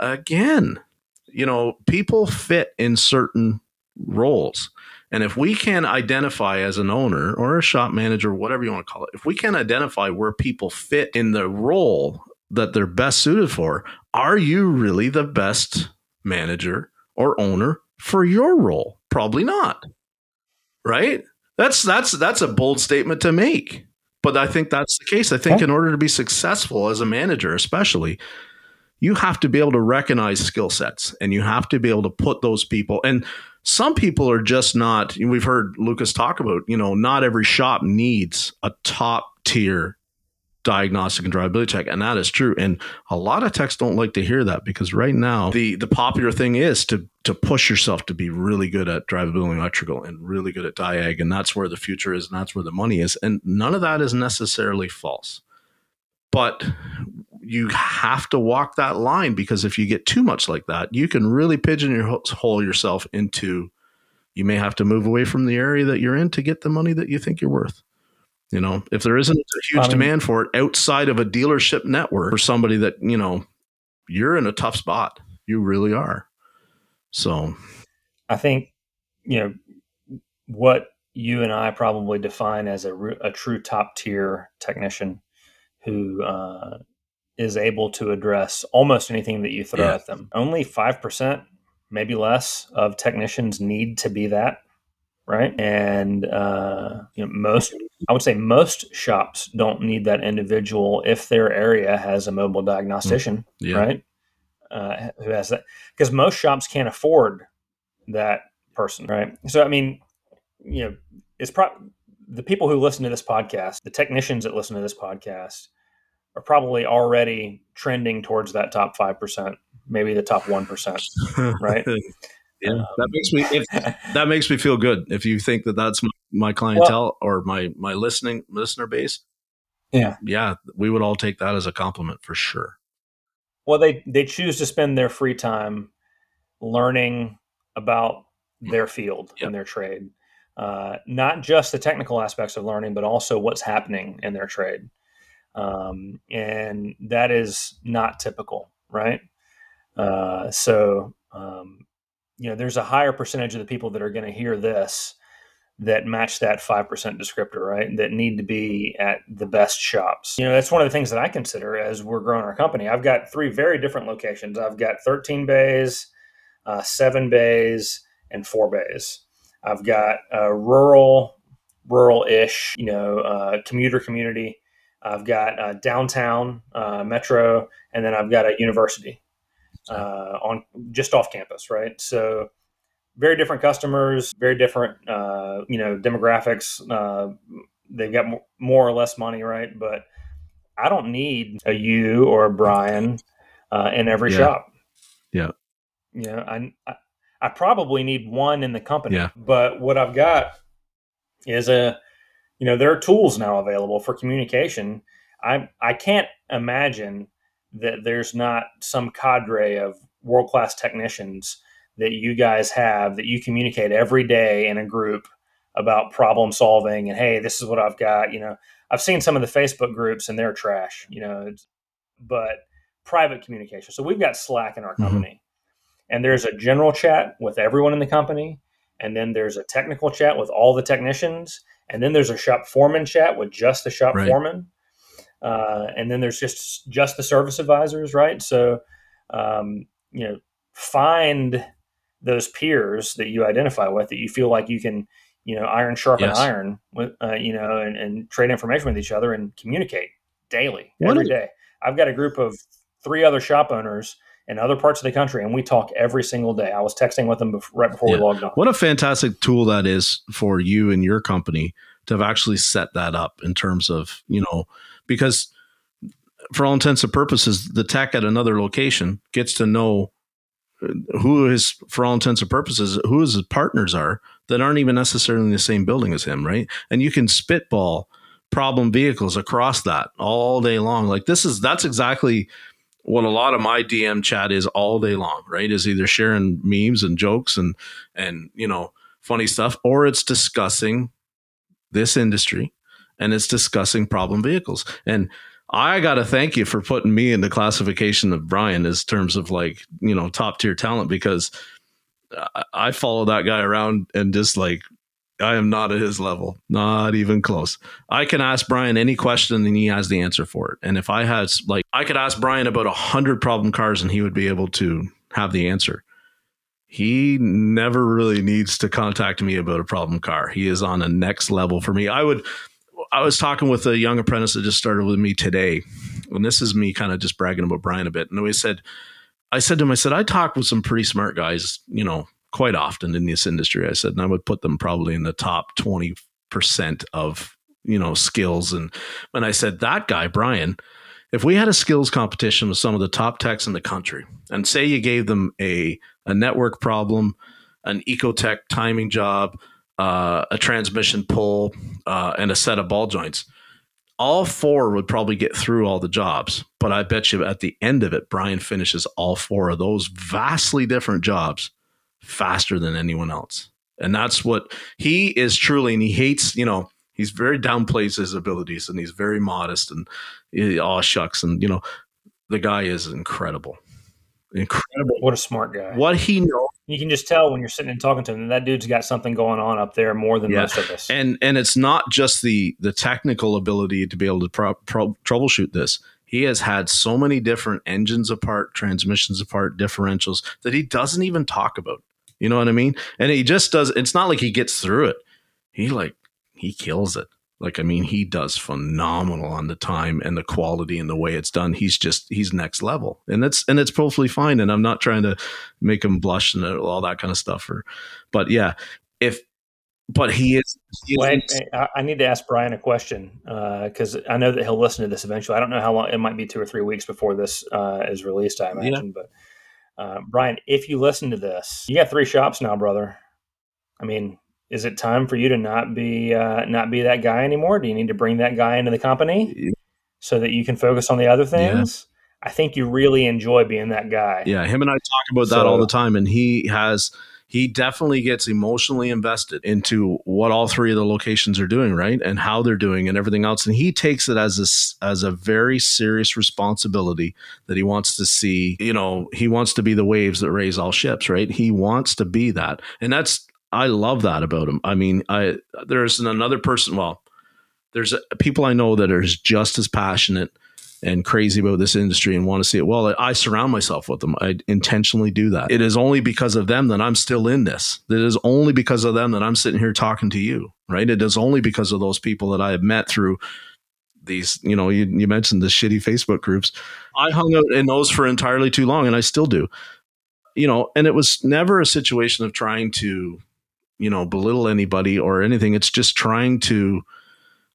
again, you know, people fit in certain roles. And if we can identify as an owner or a shop manager, whatever you want to call it, if we can identify where people fit in the role that they're best suited for, are you really the best manager or owner for your role? Probably not. Right? That's that's that's a bold statement to make. But I think that's the case. I think in order to be successful as a manager, especially, you have to be able to recognize skill sets and you have to be able to put those people and some people are just not we've heard lucas talk about you know not every shop needs a top tier diagnostic and drivability check and that is true and a lot of techs don't like to hear that because right now the the popular thing is to to push yourself to be really good at drivability and electrical and really good at diag and that's where the future is and that's where the money is and none of that is necessarily false but you have to walk that line because if you get too much like that, you can really pigeonhole yourself into you may have to move away from the area that you're in to get the money that you think you're worth. You know, if there isn't a huge I mean, demand for it outside of a dealership network for somebody that, you know, you're in a tough spot. You really are. So I think, you know, what you and I probably define as a, a true top tier technician who uh, is able to address almost anything that you throw yeah. at them. Only 5%, maybe less, of technicians need to be that, right? And uh, you know, most, I would say most shops don't need that individual if their area has a mobile diagnostician, mm. yeah. right? Uh, who has that? Because most shops can't afford that person, right? So, I mean, you know, it's probably the people who listen to this podcast, the technicians that listen to this podcast, are probably already trending towards that top 5%, maybe the top 1%, right? <laughs> yeah, that makes me if, that makes me feel good. If you think that that's my, my clientele well, or my my listening listener base, yeah, yeah, we would all take that as a compliment for sure. Well, they they choose to spend their free time learning about their field yep. and their trade, uh, not just the technical aspects of learning, but also what's happening in their trade. um, and that is not typical, right? Uh, so um, you know, there's a higher percentage of the people that are going to hear this that match that 5% descriptor, right? That need to be at the best shops. You know, that's one of the things that I consider as we're growing our company. I've got three very different locations. I've got 13 bays, uh, seven bays, and four bays. I've got a rural, rural-ish, you know, uh, commuter community. I've got downtown uh, metro, and then I've got a university uh, on just off campus, right? So very different customers, very different, uh, you know, demographics. Uh, they've got more or less money, right? But I don't need a you or a Brian uh, in every Yeah. shop. Yeah. You know, I, I I probably need one in the company. Yeah. But what I've got is a, you know, there are tools now available for communication. I I can't imagine that there's not some cadre of world class technicians that you guys have that you communicate every day in a group about problem solving and hey this is what i've got you know i've seen some of the facebook groups and they're trash you know but private communication so we've got slack in our Mhm. company and there's a general chat with everyone in the company and then there's a technical chat with all the technicians and then there's a shop foreman chat with just the shop Right. foreman uh, and then there's just just the service advisors right? So um, you know find those peers that you identify with that you feel like you can you know iron sharpen Yes. iron with uh, you know and, and trade information with each other and communicate daily What every day. I've got a group of three other shop owners in other parts of the country and we talk every single day. I was texting with them bef- right before Yeah. we logged on. What a fantastic tool that is for you and your company to have actually set that up in terms of, you know, because for all intents and purposes, the tech at another location gets to know uh, who his, for all intents and purposes, who his partners are that aren't even necessarily in the same building as him, right? And you can spitball problem vehicles across that all day long. Like this is, that's exactly what a lot of my DM chat is all day long, right? Is either sharing memes and jokes and, and, you know, funny stuff, or it's discussing this industry and it's discussing problem vehicles. And I got to thank you for putting me in the classification of Brian as terms of like, you know, top tier talent because I, follow that guy around and just like, I am not at his level, not even close. I can ask Brian any question and he has the answer for it. And if I had like, I could ask Brian about a hundred problem cars and he would be able to have the answer. He never really needs to contact me about a problem car. He is on a next level for me. I would, I was talking with a young apprentice that just started with me today, and this is me kind of just bragging about Brian a bit. And we said, I said to him, I said, I talk with some pretty smart guys, you know, quite often in this industry. I said, and I would put them probably in the top 20% of, you know, skills. And when I said, that guy, Brian, if we had a skills competition with some of the top techs in the country, and say you gave them a, a network problem, an Ecotec timing job, uh, a transmission pull, uh, and a set of ball joints. All four would probably get through all the jobs, but I bet you at the end of it, Brian finishes all four of those vastly different jobs faster than anyone else. And that's what he is truly, and he hates, you know, he's very downplays his abilities and he's very modest and Eh, aw shucks. And, you know, the guy is incredible. Incredible. what a smart guy What he knows. you can just tell when you're sitting and talking to him that dude's got something going on up there more than Yeah. most of us and and it's not just the the technical ability to be able to pro- pro- troubleshoot this he has had so many different engines apart transmissions apart differentials that he doesn't even talk about you know what i mean and he just does it's not like he gets through it he like he kills it like i mean he does phenomenal on the time and the quality and the way it's done he's just he's next level and it's and it's perfectly fine and i'm not trying to make him blush and all that kind of stuff or but yeah if but he is, he is Well, hey, I, I need to ask Brian a question because I know that he'll listen to this eventually. I don't know how long; it might be two or three weeks before this uh, is released. I imagine. But uh, Brian, if you listen to this, you got three shops now, brother. I mean, is it time for you to not be uh, not be that guy anymore? Do you need to bring that guy into the company so that you can focus on the other things? I think you really enjoy being that guy. Yeah, him and I talk about that So- all the time, and he has he definitely gets emotionally invested into what all three of the locations are doing, right? And how they're doing and everything else. And he takes it as a, as a very serious responsibility that he wants to see, you know, he wants to be the waves that raise all ships, right? He wants to be that. And that's, I love that about him. I mean, I, there's another person, well, there's a, people I know that are just as passionate and crazy about this industry and want to see it well, I surround myself with them. I intentionally do that. It is only because of them that I'm still in this. It is only because of them that I'm sitting here talking to you, right? It is only because of those people that I have met through these, you know, you, you mentioned the shitty Facebook groups. I hung out in those for entirely too long and I still do. You know, and it was never a situation of trying to, you know, belittle anybody or anything. It's just trying to,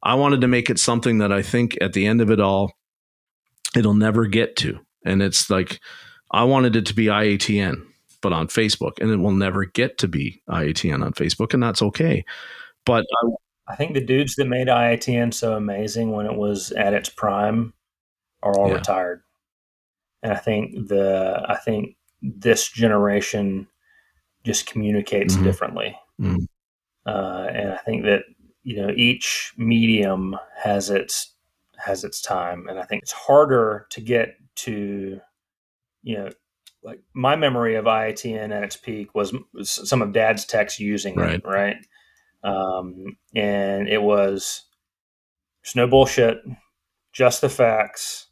I wanted to make it something that I think at the end of it all, it'll never get to. And it's like, I wanted it to be IATN, but on Facebook, and it will never get to be IATN on Facebook, and that's okay. But I, I think the dudes that made IATN so amazing when it was at its prime are all yeah. retired. And I think the I think this generation just communicates mm-hmm. differently. Mm-hmm. Uh, and I think that you know each medium has its has its time and i think it's harder to get to you know like my memory of iatn at its peak was some of dad's texts using right. it right um, and it was there's no bullshit just the facts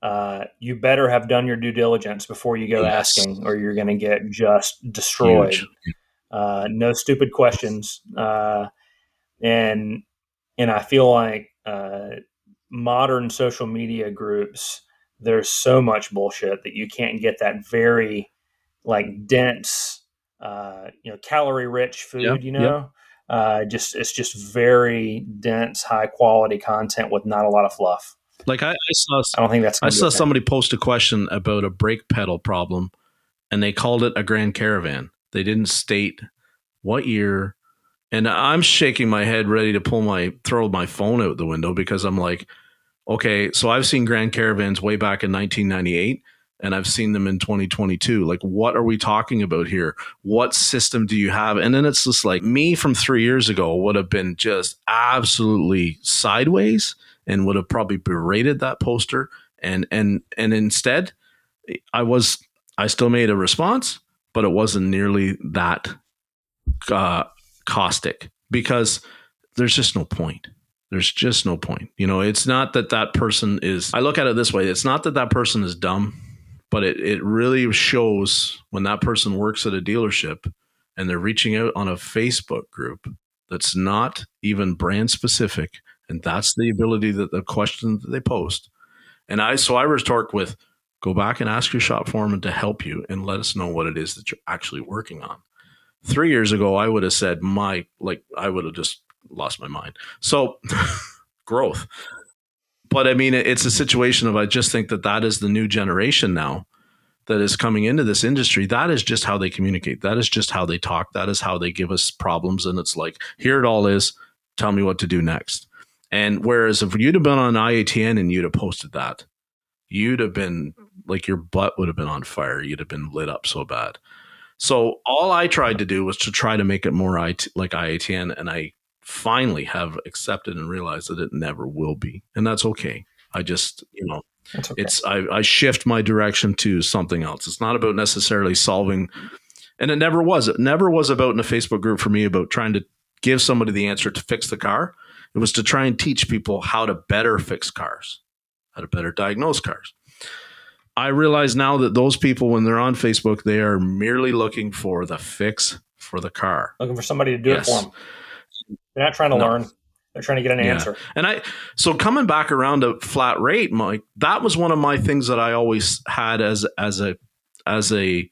uh, you better have done your due diligence before you go yes. asking or you're going to get just destroyed uh, no stupid questions. Uh, and and I feel like uh, modern social media groups there's so much bullshit that you can't get that very like dense uh, you know calorie rich food yep, you know? Yep. uh, just it's just very dense high quality content with not a lot of fluff. Like I, I saw I don't think that's I saw somebody post a question about a brake pedal problem and they called it a Grand Caravan they didn't state what year and I'm shaking my head, ready to pull my throw my phone out the window because I'm like, okay, so I've seen Grand Caravans way back in 1998 and I've seen them in 2022. Like, what are we talking about here? What system do you have? And then it's just like me from three years ago would have been just absolutely sideways and would have probably berated that poster. And and and instead, I was I still made a response, but it wasn't nearly that uh, caustic because there's just no point. There's just no point. You know, it's not that that person is, I look at it this way it's not that that person is dumb, but it, it really shows when that person works at a dealership and they're reaching out on a Facebook group that's not even brand specific. And that's the ability that the question that they post. And I, so I retort with, go back and ask your shop foreman to help you and let us know what it is that you're actually working on three years ago, I would have said my like I would have just lost my mind. So <laughs> growth. But I mean, it's a situation of I just think that that is the new generation now that is coming into this industry. That is just how they communicate. That is just how they talk. That is how they give us problems. And it's like, here it all is. Tell me what to do next. And whereas if you'd have been on IATN and you'd have posted that, you'd have been like your butt would have been on fire. You'd have been lit up so bad. So all I tried to do was to try to make it more IT, like IATN, and I finally have accepted and realized that it never will be, and that's okay. I just, you know, okay. it's I, I shift my direction to something else. It's not about necessarily solving, and it never was. It never was about in a Facebook group for me about trying to give somebody the answer to fix the car. It was to try and teach people how to better fix cars, how to better diagnose cars. I realize now that those people, when they're on Facebook, they are merely looking for the fix for the car, looking for somebody to do yes. it for them. They're not trying to no. learn; they're trying to get an yeah. answer. And I, so coming back around to flat rate, Mike, that was one of my things that I always had as as a as a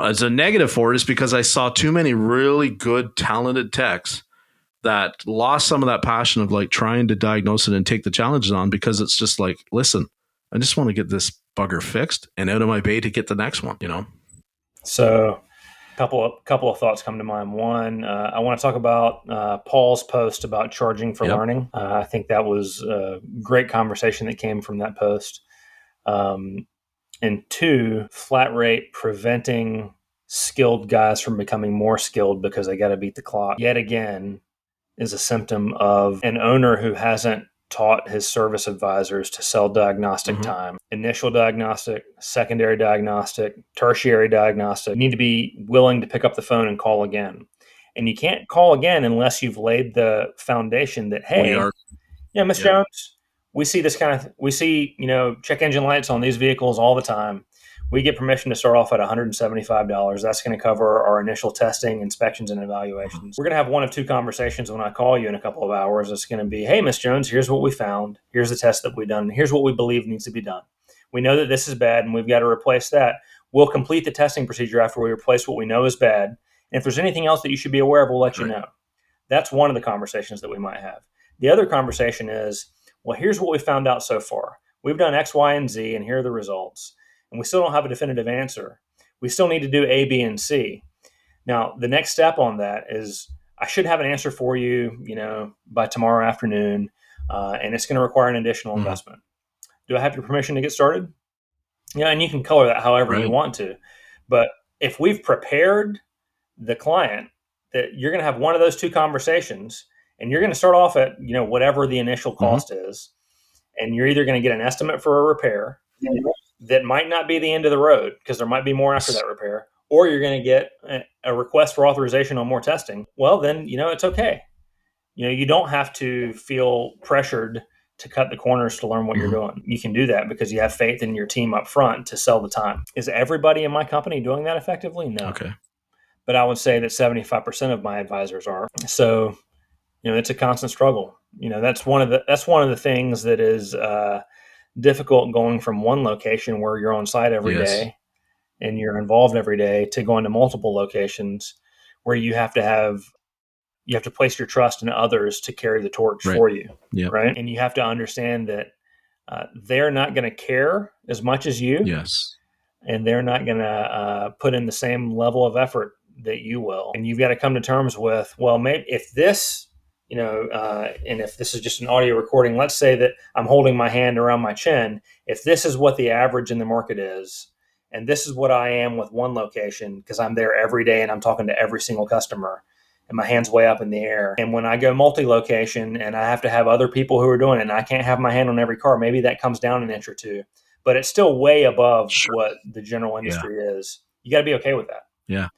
as a negative for it is because I saw too many really good, talented techs that lost some of that passion of like trying to diagnose it and take the challenges on because it's just like, listen, I just want to get this bugger fixed and out of my bay to get the next one, you know? So a couple of couple of thoughts come to mind. One, uh, I want to talk about uh, Paul's post about charging for yep. learning. Uh, I think that was a great conversation that came from that post. Um, and two, flat rate preventing skilled guys from becoming more skilled because they got to beat the clock. Yet again, is a symptom of an owner who hasn't taught his service advisors to sell diagnostic mm-hmm. time. Initial diagnostic secondary diagnostic tertiary diagnostic. You need to be willing to pick up the phone and call again. And you can't call again unless you've laid the foundation that hey yeah miss yeah. jones we see this kind of we see you know check engine lights on these vehicles all the time we get permission to start off at $175. That's going to cover our initial testing, inspections, and evaluations. We're going to have one of two conversations when I call you in a couple of hours. It's going to be, hey, Miss Jones, here's what we found. Here's the test that we've done. Here's what we believe needs to be done. We know that this is bad and we've got to replace that. We'll complete the testing procedure after we replace what we know is bad. And if there's anything else that you should be aware of, we'll let you know. That's one of the conversations that we might have. The other conversation is, well, here's what we found out so far. We've done X, Y, and Z, and here are the results and we still don't have a definitive answer. We still need to do A, B, and C. Now, the next step on that is I should have an answer for you, you know, by tomorrow afternoon, uh, and it's going to require an additional mm-hmm. investment. Do I have your permission to get started? Yeah, and you can color that however right. you want to. But if we've prepared the client that you're going to have one of those two conversations, and you're going to start off at you know whatever the initial mm-hmm. cost mm-hmm. is, and you're either going to get an estimate for a repair, that might not be the end of the road because there might be more after that repair, or you're going to get a request for authorization on more testing. Well, then, you know, it's okay. You know, you don't have to feel pressured to cut the corners to learn what mm-hmm. you're doing. You can do that because you have faith in your team up front to sell the time. Is everybody in my company doing that effectively? No. Okay. But I would say that 75% of my advisors are. So, you know, it's a constant struggle. You know, that's one of the that's one of the things that is uh, difficult going from one location where you're on site every yes. day and you're involved every day to going to multiple locations where you have to have you have to place your trust in others to carry the torch right. for you yep. right and you have to understand that uh, they're not going to care as much as you yes and they're not going to uh, put in the same level of effort that you will and you've got to come to terms with well maybe if this you know, uh, and if this is just an audio recording, let's say that I'm holding my hand around my chin. If this is what the average in the market is, and this is what I am with one location because I'm there every day and I'm talking to every single customer, and my hand's way up in the air. And when I go multi location and I have to have other people who are doing it, and I can't have my hand on every car, maybe that comes down an inch or two, but it's still way above sure. what the general industry yeah. is. You got to be okay with that. Yeah.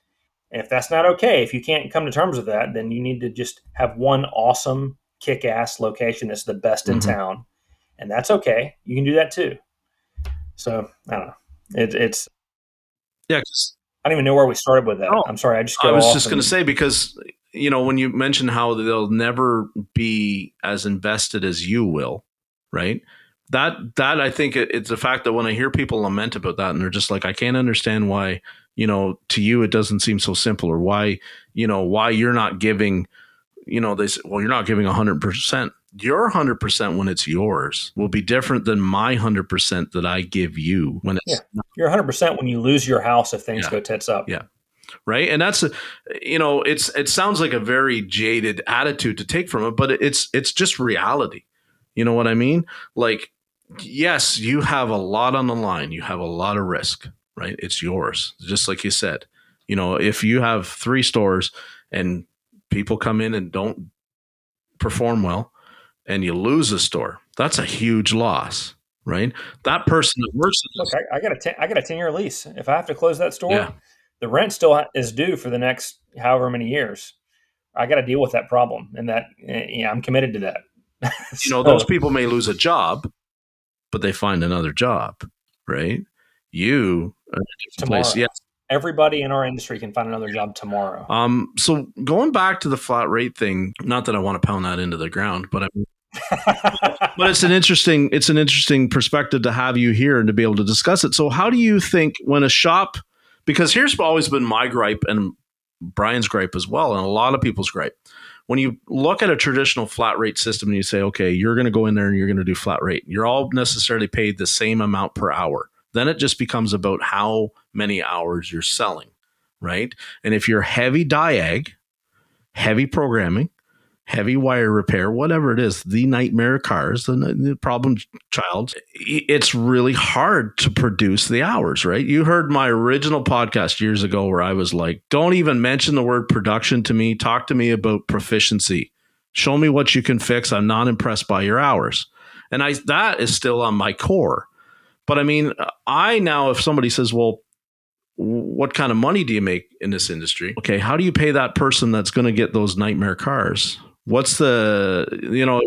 And if that's not okay, if you can't come to terms with that, then you need to just have one awesome kick ass location that's the best in mm-hmm. town. And that's okay. You can do that too. So I don't know. It, it's yeah. I don't even know where we started with that. Oh, I'm sorry. I just I was just going to say because you know when you mention how they'll never be as invested as you will, right? That that I think it, it's the fact that when I hear people lament about that and they're just like, I can't understand why you know to you it doesn't seem so simple or why you know why you're not giving you know they say well you're not giving 100% your 100% when it's yours will be different than my 100% that i give you when it's yeah. you're 100% when you lose your house if things yeah. go tits up. Yeah. Right? And that's a, you know it's it sounds like a very jaded attitude to take from it but it's it's just reality. You know what i mean? Like yes you have a lot on the line. You have a lot of risk right? It's yours. Just like you said. You know, if you have three stores and people come in and don't perform well and you lose a store, that's a huge loss, right? That person that works Look, I, I, got a ten, I got a 10 year lease. If I have to close that store, yeah. the rent still is due for the next however many years. I got to deal with that problem and that, eh, yeah, I'm committed to that. so, <laughs> you know, those people may lose a job, but they find another job, right? You tomorrow. Place. Yes. Everybody in our industry can find another job tomorrow. Um, so going back to the flat rate thing, not that I want to pound that into the ground, but I mean, <laughs> but it's an interesting it's an interesting perspective to have you here and to be able to discuss it. So how do you think when a shop because here's always been my gripe and Brian's gripe as well, and a lot of people's gripe. When you look at a traditional flat rate system and you say, okay, you're going to go in there and you're going to do flat rate, you're all necessarily paid the same amount per hour. Then it just becomes about how many hours you're selling, right? And if you're heavy diag, heavy programming, heavy wire repair, whatever it is, the nightmare cars, the, the problem child, it's really hard to produce the hours, right? You heard my original podcast years ago where I was like, don't even mention the word production to me. Talk to me about proficiency. Show me what you can fix. I'm not impressed by your hours. And I that is still on my core. But I mean, I now, if somebody says, well, what kind of money do you make in this industry? Okay, how do you pay that person that's going to get those nightmare cars? What's the, you know,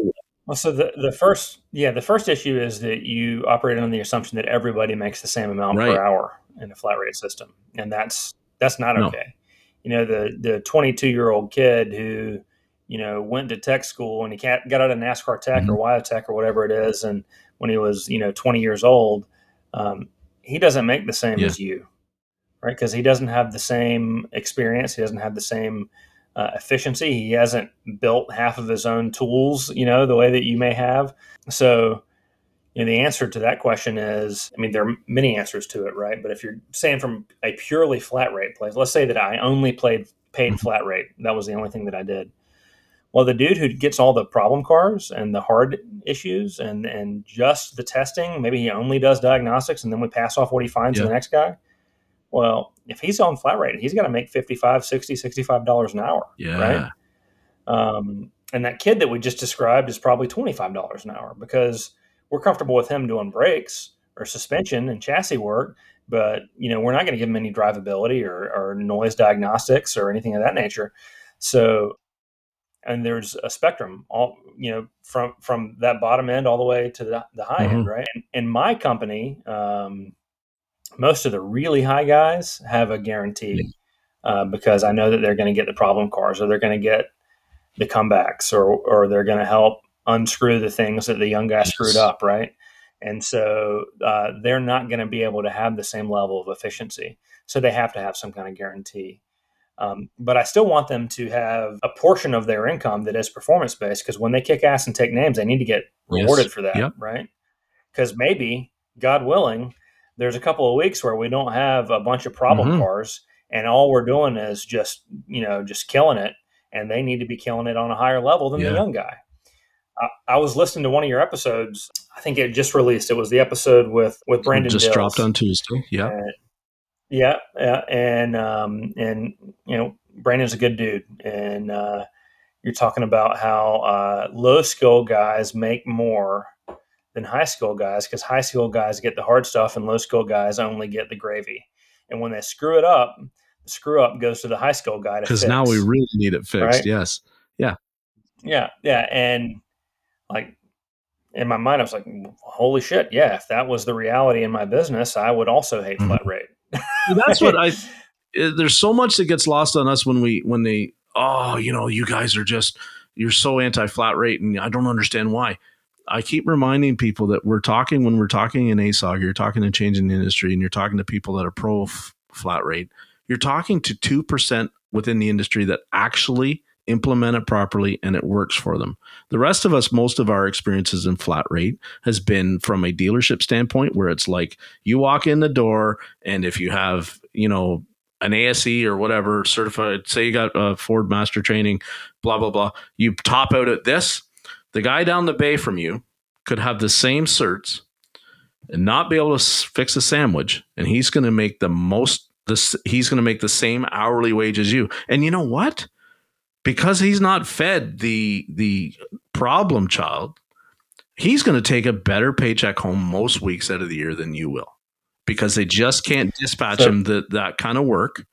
well, so the, the first, yeah, the first issue is that you operate on the assumption that everybody makes the same amount right. per hour in a flat rate system, and that's that's not okay. You know, the the 22 year old kid who you know went to tech school and he got out of NASCAR Tech mm-hmm. or WyoTech or whatever it is, and when he was you know 20 years old, um, he doesn't make the same yeah. as you, right? Because he doesn't have the same experience, he doesn't have the same uh, efficiency. He hasn't built half of his own tools, you know, the way that you may have. So, you know, the answer to that question is, I mean, there are many answers to it, right? But if you're saying from a purely flat rate place, let's say that I only played paid mm-hmm. flat rate. That was the only thing that I did. Well, the dude who gets all the problem cars and the hard issues and and just the testing, maybe he only does diagnostics and then we pass off what he finds yeah. to the next guy. Well, if he's on flat rate, he's got to make 55, 60, 65 dollars an hour. Yeah. Right. Um, and that kid that we just described is probably $25 an hour because we're comfortable with him doing brakes or suspension and chassis work, but you know, we're not going to give him any drivability or, or noise diagnostics or anything of that nature. So, and there's a spectrum all, you know, from, from that bottom end all the way to the, the high mm-hmm. end. Right. And in my company, um, most of the really high guys have a guarantee uh, because I know that they're going to get the problem cars or they're going to get the comebacks or or they're going to help unscrew the things that the young guy yes. screwed up, right? And so uh, they're not going to be able to have the same level of efficiency. So they have to have some kind of guarantee. Um, but I still want them to have a portion of their income that is performance based because when they kick ass and take names, they need to get rewarded yes. for that, yep. right? Because maybe, God willing, there's a couple of weeks where we don't have a bunch of problem mm-hmm. cars and all we're doing is just you know just killing it and they need to be killing it on a higher level than yeah. the young guy I, I, was listening to one of your episodes i think it just released it was the episode with with brandon just Dills. dropped on tuesday yeah and, yeah yeah and um and you know brandon's a good dude and uh you're talking about how uh, low skill guys make more than high school guys because high school guys get the hard stuff and low school guys only get the gravy. And when they screw it up, the screw up goes to the high school guy because now we really need it fixed. Right? Yes. Yeah. Yeah. Yeah. And like in my mind, I was like, holy shit. Yeah. If that was the reality in my business, I would also hate mm-hmm. flat rate. That's what I, <laughs> eh, there's so much that gets lost on us when we, when they, oh, you know, you guys are just, you're so anti flat rate and I don't understand why I keep reminding people that we're talking when we're talking in ASOG, you're talking to changing the industry and you're talking to people that are pro f- flat rate. You're talking to 2% within the industry that actually implement it properly and it works for them. The rest of us, most of our experiences in flat rate has been from a dealership standpoint where it's like you walk in the door and if you have, you know, an ASE or whatever certified, say you got a Ford master training, blah, blah, blah, you top out at this the guy down the bay from you could have the same certs and not be able to fix a sandwich, and he's going to make the most. This he's going to make the same hourly wage as you. And you know what? Because he's not fed the the problem child, he's going to take a better paycheck home most weeks out of the year than you will, because they just can't dispatch so, him the, that kind of work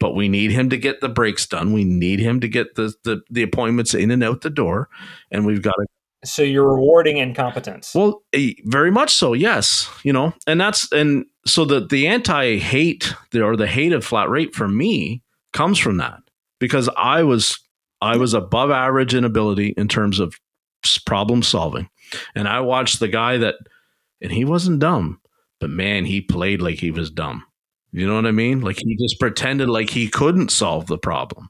but we need him to get the brakes done. We need him to get the, the, the appointments in and out the door. And we've got to. So you're rewarding incompetence. Well, very much so. Yes. You know, and that's, and so the, the anti hate or the hate of flat rate for me comes from that because I was, I was above average in ability in terms of problem solving. And I watched the guy that, and he wasn't dumb, but man, he played like he was dumb you know what I mean? Like he just pretended like he couldn't solve the problem.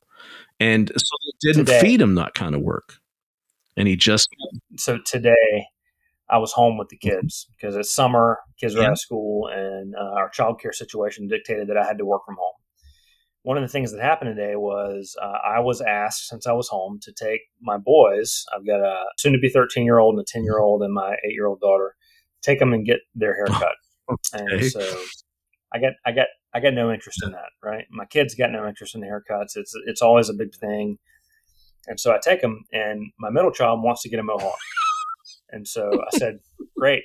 And so it didn't today, feed him that kind of work. And he just. So today I was home with the kids because it's summer, kids are yeah. out of school, and uh, our child care situation dictated that I had to work from home. One of the things that happened today was uh, I was asked since I was home to take my boys. I've got a soon to be 13 year old and a 10 year old and my eight year old daughter. Take them and get their hair <laughs> cut. okay. And so I get I get I got no interest in that. Right. My kids got no interest in haircuts. It's it's always a big thing. And so I take them, and my middle child wants to get a mohawk. And so I <laughs> said, "Great,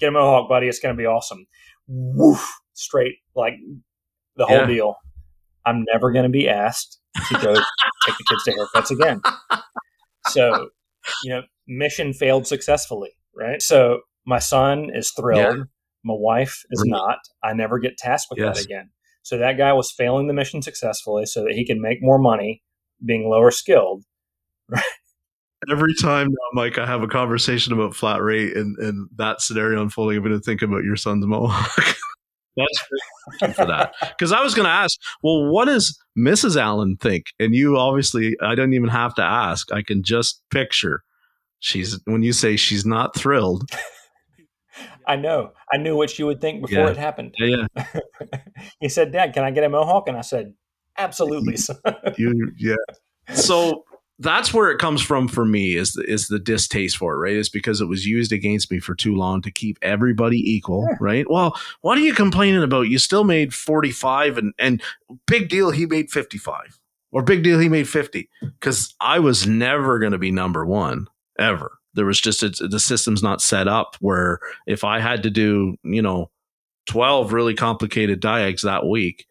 get a mohawk, buddy. It's going to be awesome." Woof, straight like the whole yeah. deal. I'm never going to be asked to go <laughs> take the kids to haircuts again. So, you know, mission failed successfully, right? So my son is thrilled. Yeah. My wife is mm-hmm. not. I never get tasked with yes. that again. So that guy was failing the mission successfully so that he can make more money being lower skilled. Right? <laughs> Every time now, Mike, I have a conversation about flat rate and, and that scenario unfolding, I'm going to think about your son's <laughs> mohawk. That's for that. Because I was going to ask, well, what does Mrs. Allen think? And you obviously, I don't even have to ask. I can just picture. She's when you say she's not thrilled. I know. I knew what she would think before yeah. it happened. Yeah. yeah. <laughs> he said, "Dad, can I get a mohawk?" And I said, "Absolutely." <laughs> you, yeah. So that's where it comes from for me is the, is the distaste for it, right? Is because it was used against me for too long to keep everybody equal, right? Well, what are you complaining about? You still made 45 and and big deal he made 55. Or big deal he made 50 cuz I was never going to be number 1 ever. There was just a, the system's not set up where if I had to do, you know, 12 really complicated diags that week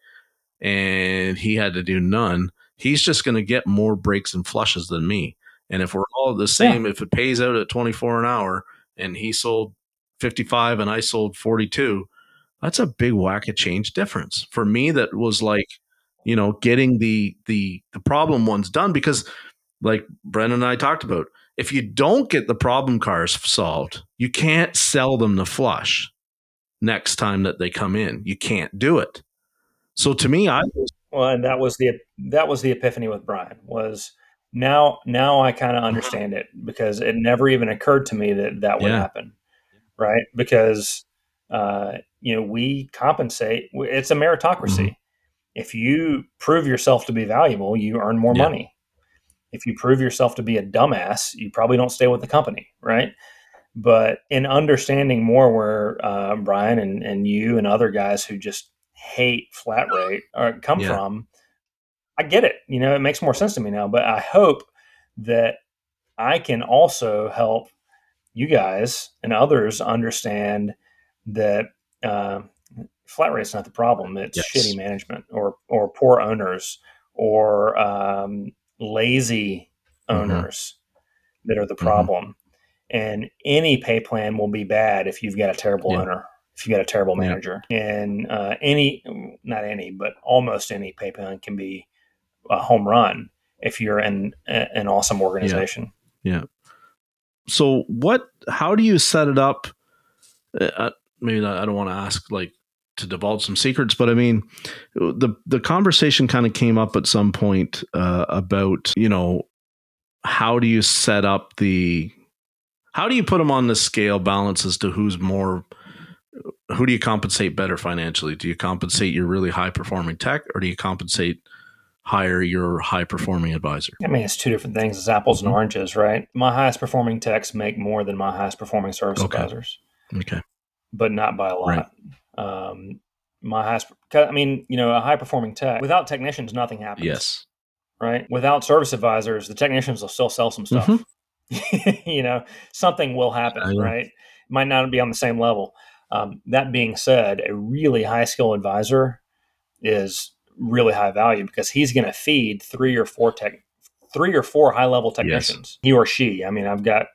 and he had to do none, he's just going to get more brakes and flushes than me. And if we're all the same, yeah. if it pays out at 24 an hour and he sold 55 and I sold 42, that's a big whack of change difference. For me, that was like, you know, getting the the the problem ones done because like Brendan and I talked about, if you don't get the problem cars solved, you can't sell them the flush next time that they come in. You can't do it. So to me, I was well, and that was the that was the epiphany with Brian was now now I kind of understand it because it never even occurred to me that that would yeah. happen, right? Because uh, you know we compensate. It's a meritocracy. Mm-hmm. If you prove yourself to be valuable, you earn more yeah. money. If you prove yourself to be a dumbass, you probably don't stay with the company, right? But in understanding more where uh, Brian and, and you and other guys who just hate flat rate or come yeah. from, I get it. You know, it makes more sense to me now. But I hope that I can also help you guys and others understand that uh, flat rate's not the problem. It's yes. shitty management or or poor owners or um, lazy mm-hmm. owners mm-hmm. that are the mm-hmm. problem. Mm-hmm. And any pay plan will be bad if you've got a terrible yeah. owner if you got a terrible manager. Yeah. And uh, any, not any, but almost any pay plan can be a home run if you're in an awesome organization. Yeah. yeah. So what? How do you set it up? Uh, uh maybe I don't want to ask like to divulge some secrets, but I mean, the the conversation kind of came up at some point uh, about you know how do you set up the how do you put them on the scale balance as to who's more who do you compensate better financially? Do you compensate your really high performing tech or do you compensate hire your high performing advisor? I mean, it's two different things. It's apples and mm-hmm. oranges, right? My highest performing techs make more than my highest performing service okay. advisors. Okay. But not by a lot. Right. Um, my highest, I mean, you know, a high performing tech, without technicians, nothing happens. Yes. Right. Without service advisors, the technicians will still sell some stuff. Mm-hmm. <laughs> you know, something will happen, right? Might not be on the same level. Um, that being said, a really high skill advisor is really high value because he's going to feed three or four tech, three or four high level technicians. Yes. He or she. I mean, I've got.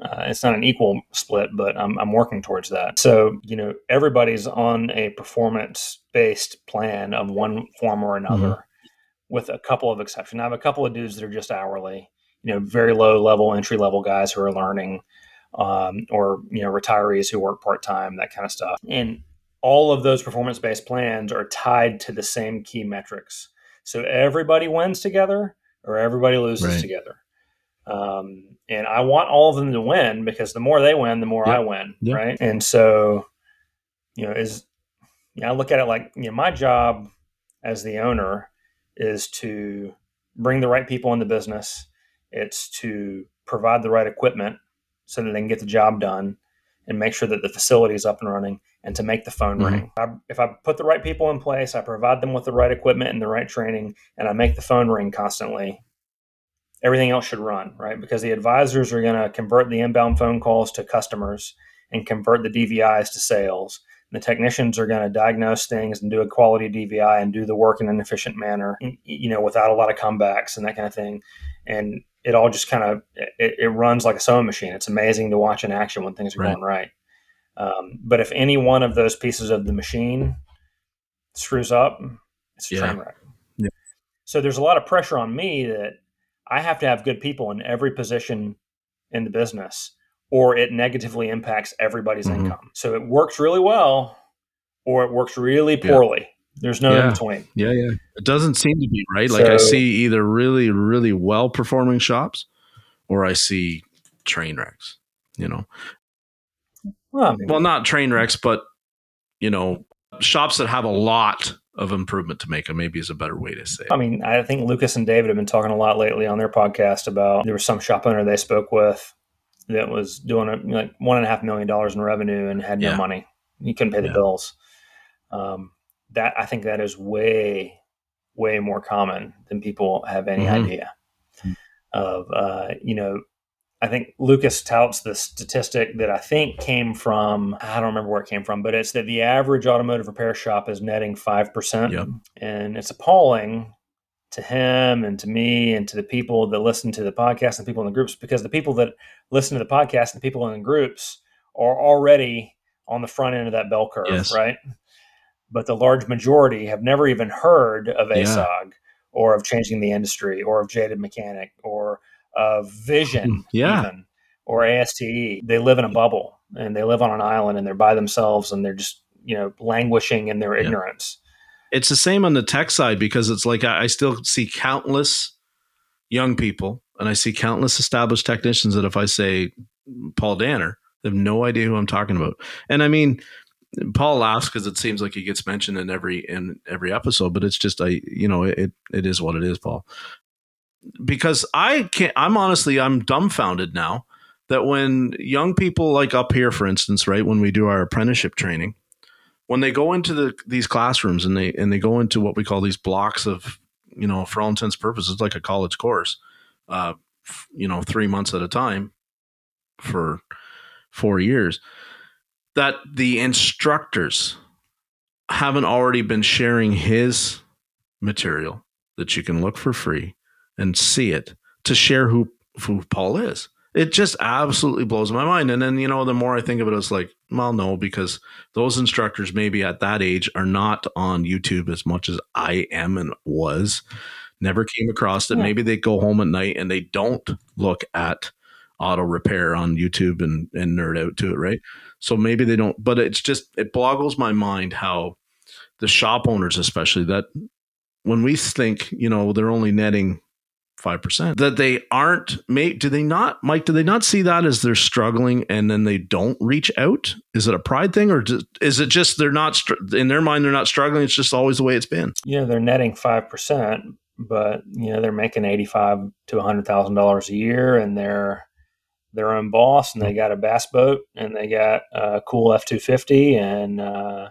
Uh, it's not an equal split, but I'm, I'm working towards that. So, you know, everybody's on a performance based plan of one form or another, mm-hmm. with a couple of exceptions. I have a couple of dudes that are just hourly, you know, very low level, entry level guys who are learning um, or you know retirees who work part time, that kind of stuff. And all of those performance based plans are tied to the same key metrics. So everybody wins together or everybody loses right. together. Um, and I want all of them to win because the more they win, the more yep. I win, yep. right? And so, you know, is you know, I look at it like you know, my job as the owner is to bring the right people in the business. It's to provide the right equipment so that they can get the job done and make sure that the facility is up and running and to make the phone mm-hmm. ring. I, if I put the right people in place, I provide them with the right equipment and the right training, and I make the phone ring constantly, everything else should run, right? Because the advisors are going to convert the inbound phone calls to customers and convert the DVIs to sales. And the technicians are going to diagnose things and do a quality DVI and do the work in an efficient manner, you know, without a lot of comebacks and that kind of thing. And it all just kind of it, it, runs like a sewing machine. It's amazing to watch in action when things are right. going right. Um, but if any one of those pieces of the machine screws up, it's a yeah. train wreck. Yeah. So there's a lot of pressure on me that I have to have good people in every position in the business, or it negatively impacts everybody's mm-hmm. income. So it works really well, or it works really poorly. Yeah. There's no yeah. in between. Yeah, yeah. It doesn't seem to be right. Like so, I see either really, really well performing shops, or I see train wrecks. You know, well, I mean, well, not train wrecks, but you know, shops that have a lot of improvement to make. maybe is a better way to say. It. I mean, I think Lucas and David have been talking a lot lately on their podcast about there was some shop owner they spoke with that was doing a, like one and a half million dollars in revenue and had no yeah. money. He couldn't pay the yeah. bills. Um, that I think that is way, way more common than people have any mm-hmm. idea. Of uh, you know, I think Lucas touts the statistic that I think came from, I don't remember where it came from, but it's that the average automotive repair shop is netting 5%. Yep. And it's appalling to him and to me and to the people that listen to the podcast and people in the groups because the people that listen to the podcast and the people in the groups are already on the front end of that bell curve, yes. right? But the large majority have never even heard of ASOG yeah. or of changing the industry or of jaded mechanic or of vision, hmm, yeah. even, or ASTE. They live in a bubble and they live on an island and they're by themselves and they're just, you know, languishing in their yeah. ignorance. It's the same on the tech side because it's like I, I still see countless young people and I see countless established technicians that if I say Paul Danner, they have no idea who I'm talking about. And I mean, Paul laughs because it seems like he gets mentioned in every in every episode, but it's just I you know it it is what it is, Paul because I can't. I'm honestly I'm dumbfounded now that when young people like up here, for instance, right when we do our apprenticeship training, when they go into the these classrooms and they and they go into what we call these blocks of you know for all intents purposes like a college course, uh, you know three months at a time for four years, that the instructors haven't already been sharing his material that you can look for free and see it to share who who Paul is. It just absolutely blows my mind. And then, you know, the more I think of it, it's like, well, no, because those instructors maybe at that age are not on YouTube as much as I am and was. Never came across it. Yeah. Maybe they go home at night and they don't look at auto repair on YouTube and, and nerd out to it, right? So maybe they don't, but it's just, it boggles my mind how the shop owners, especially, that when we think, you know, they're only netting five percent that they aren't made do they not mike do they not see that as they're struggling and then they don't reach out? Is it a pride thing or is it just they're not in their mind they're not struggling it's just always the way it's been? Yeah they're netting five percent but you know they're making 85 to 100 thousand dollars a year and they're their own boss and they got a bass boat and they got a cool f-250 and uh,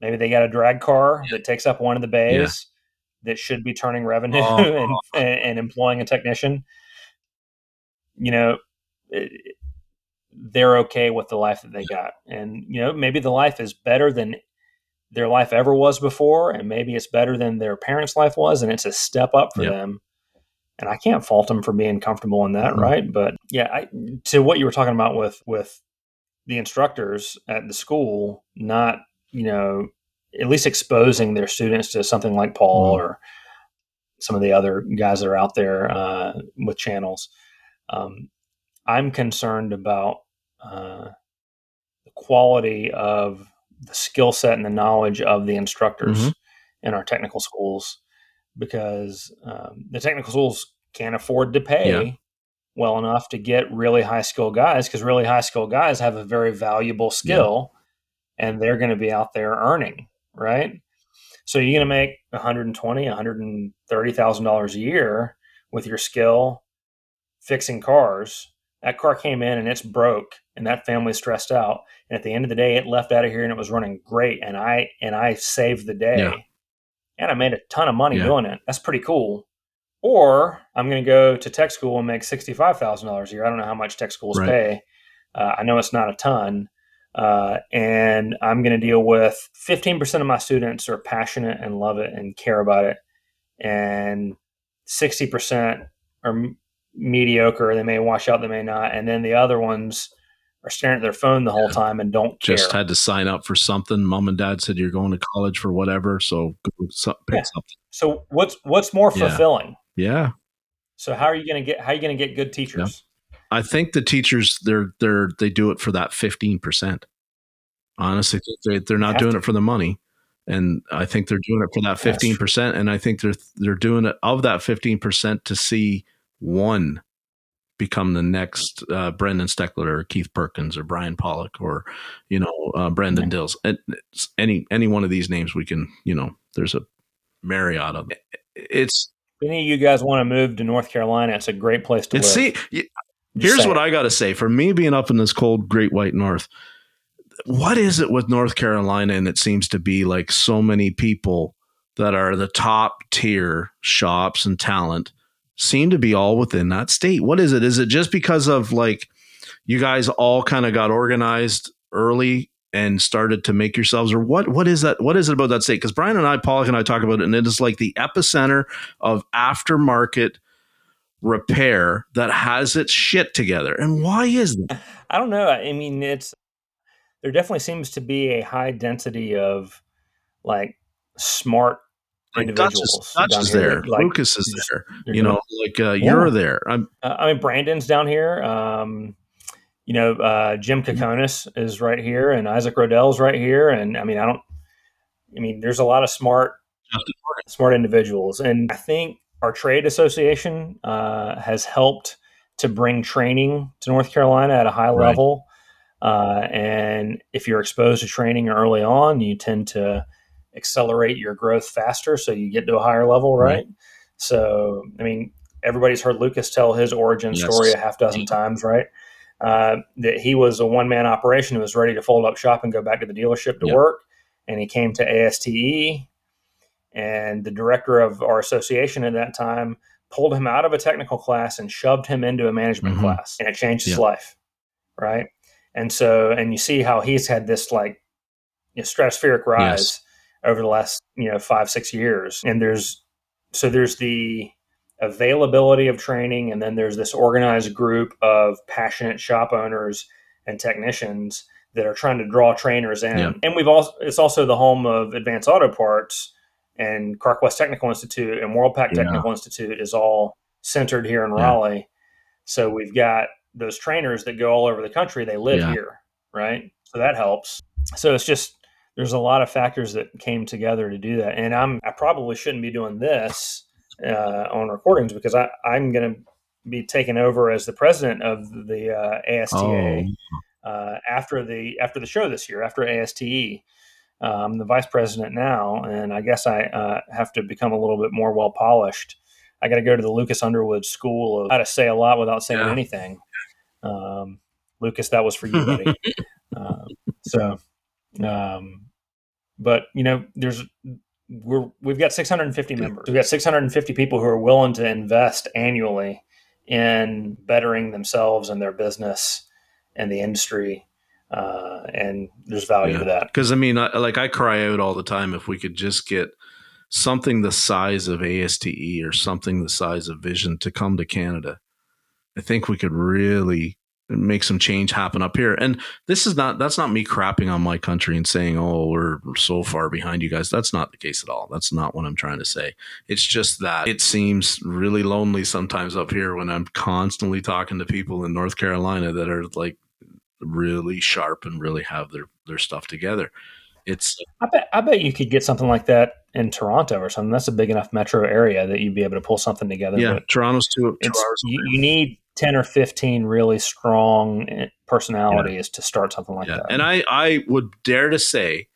maybe they got a drag car that takes up one of the bays that should be turning revenue oh. <laughs> and, and, and, employing a technician, you know, it, they're okay with the life that they got. And, you know, maybe the life is better than their life ever was before. And maybe it's better than their parents' life was. And it's a step up for them. And I can't fault them for being comfortable in that. Mm-hmm. Right. But yeah, I, to what you were talking about with, with the instructors at the school, not, you know, at least exposing their students to something like Paul mm-hmm. or some of the other guys that are out there uh, with channels. Um, I'm concerned about uh, the quality of the skill set and the knowledge of the instructors mm-hmm. in our technical schools because um, the technical schools can't afford to pay yeah. well enough to get really high skill guys because really high skill guys have a very valuable skill yeah. and they're going to be out there earning right? So you're going to make 120, 130,000 dollars a year with your skill fixing cars. That car came in and it's broke and that family's stressed out. And at the end of the day, it left out of here and it was running great. And I, and I saved the day Yeah. And I made a ton of money Yeah. doing it. That's pretty cool. Or I'm going to go to tech school and make $65,000 a year. I don't know how much tech schools Right. pay. Uh, I know it's not a ton. Uh, and I'm going to deal with 15% of my students are passionate and love it and care about it. And 60% are m- mediocre. They may wash out, they may not. And then the other ones are staring at their phone the whole Yeah. time and don't Just care. had to sign up for something. Mom and dad said you're going to college for whatever, so pick Yeah. something. so what's what's more fulfilling? Yeah. So how are you going to get how are you going to get good teachers? I think the teachers they're they're they do it for that fifteen percent. Honestly, they they're not doing to. it for the money, and I think they're doing it for that fifteen percent. And I think they're they're doing it of that fifteen percent to see one become the next uh, Brandon Steckler or Keith Perkins or Brian Pollock or you know uh, Brendan Yeah. Dills. And it's any any one of these names we can you know there's a myriad of them. It's If any of you guys want to move to North Carolina, it's a great place to live. see Here's saying. what I got to say for me being up in this cold Great White North. What is it with North Carolina? And it seems to be like so many people that are the top tier shops and talent seem to be all within that state. What is it? Is it just because of like you guys all kind of got organized early and started to make yourselves or what what is that what is it about that state because brian and i pollock and i talk about it and it is like the epicenter of aftermarket repair that has its shit together. And why is that? I don't know. I mean, it's there definitely seems to be a high density of like smart Like Dutch individuals. is, Dutch is here there. like, Lucas is there. You know, like uh, you're there. I'm Uh, I mean, Brandon's down here. Um, you know, uh, Jim. Kokonis is right here, and Isaac Rodell's right here. And I mean, I don't. I mean, there's a lot of smart, Justin smart individuals, and I think our trade association uh, has helped to bring training to North Carolina at a high Right. level. Uh, and if you're exposed to training early on, you tend to accelerate your growth faster, so you get to a higher level, right? Right. So, I mean, everybody's heard Lucas tell his origin Yes. story a half dozen times, right? Uh, that he was a one man operation who was ready to fold up shop and go back to the dealership to Yep. work. And he came to ASTE, and the director of our association at that time pulled him out of a technical class and shoved him into a management Mhm. class, and it changed his Yep. life, right? And so, and you see how he's had this like you know, stratospheric rise Yes. Over the last you know five six years, and there's so there's the availability of training, and then there's this organized group of passionate shop owners and technicians that are trying to draw trainers in. Yeah. And we've also it's also the home of Advanced Auto Parts and CarQuest Technical Institute and Worldpac Yeah. Technical Institute is all centered here in Yeah. Raleigh. So we've got those trainers that go all over the country. They live Yeah. here, right? So that helps. So it's just there's a lot of factors that came together to do that. And I'm I probably shouldn't be doing this uh, on recordings because I I'm going to be taken over as the president of the uh, ASTA oh, uh, after the after the show this year after ASTE. Uh, I'm the vice president now, and I guess I uh, have to become a little bit more well polished. I got to go to the Lucas Underwood School of how to say a lot without saying Yeah. anything. Um, Lucas, that was for you, buddy. <laughs> uh, so, um, but you know, there's we're we've got 650 members. We've got 650 people who are willing to invest annually in bettering themselves and their business and the industry. Uh, and there's value Yeah. to that. Because I mean, I, like I cry out all the time if we could just get something the size of ASTE or something the size of Vision to come to Canada. I think we could really make some change happen up here. And this is not that's not me crapping on my country and saying, "Oh, we're so far behind you guys." That's not the case at all. That's not what I'm trying to say. It's just that it seems really lonely sometimes up here when I'm constantly talking to people in North Carolina that are like really sharp and really have their their stuff together. It's I bet I bet you could get something like that in Toronto or something. That's a big enough metro area that you'd be able to pull something together. yeah, But Toronto's two, two hours. you, you need ten or fifteen really strong eh, personalities to start something like yeah. that. And I I would dare to say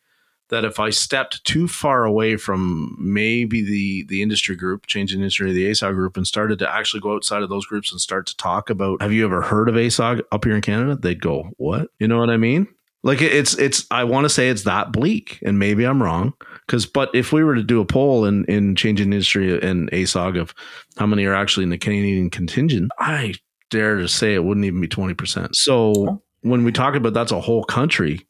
that if I stepped too far away from maybe the the industry group, changing industry, the ASOG group, and started to actually go outside of those groups and start to talk about, have you ever heard of ASOG up here in Canada? They'd go, what? You know what I mean? Like it's it's I want to say it's that bleak, and maybe I'm wrong. Because but if we were to do a poll in in changing industry and ASOG of how many are actually in the Canadian contingent, I dare to say it wouldn't even be twenty percent. So oh. when we talk about that's a whole country,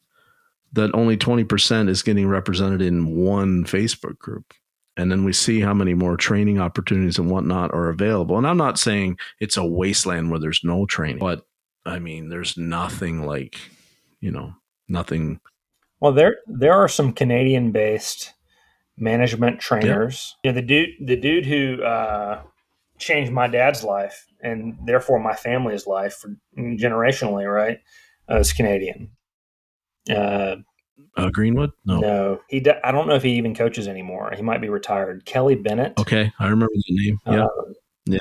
that only twenty percent is getting represented in one Facebook group. And then we see how many more training opportunities and whatnot are available. And I'm not saying it's a wasteland where there's no training, but I mean, there's nothing like, you know, nothing. Well, there there are some Canadian based management trainers. Yeah. You know, the dude the dude who uh, changed my dad's life and therefore my family's life for, generationally, right? Uh, is Canadian. Uh, uh, Greenwood? No, no. He. I don't know if he even coaches anymore. He might be retired. Kelly Bennett. Okay, I remember the name. Yeah, uh, yeah,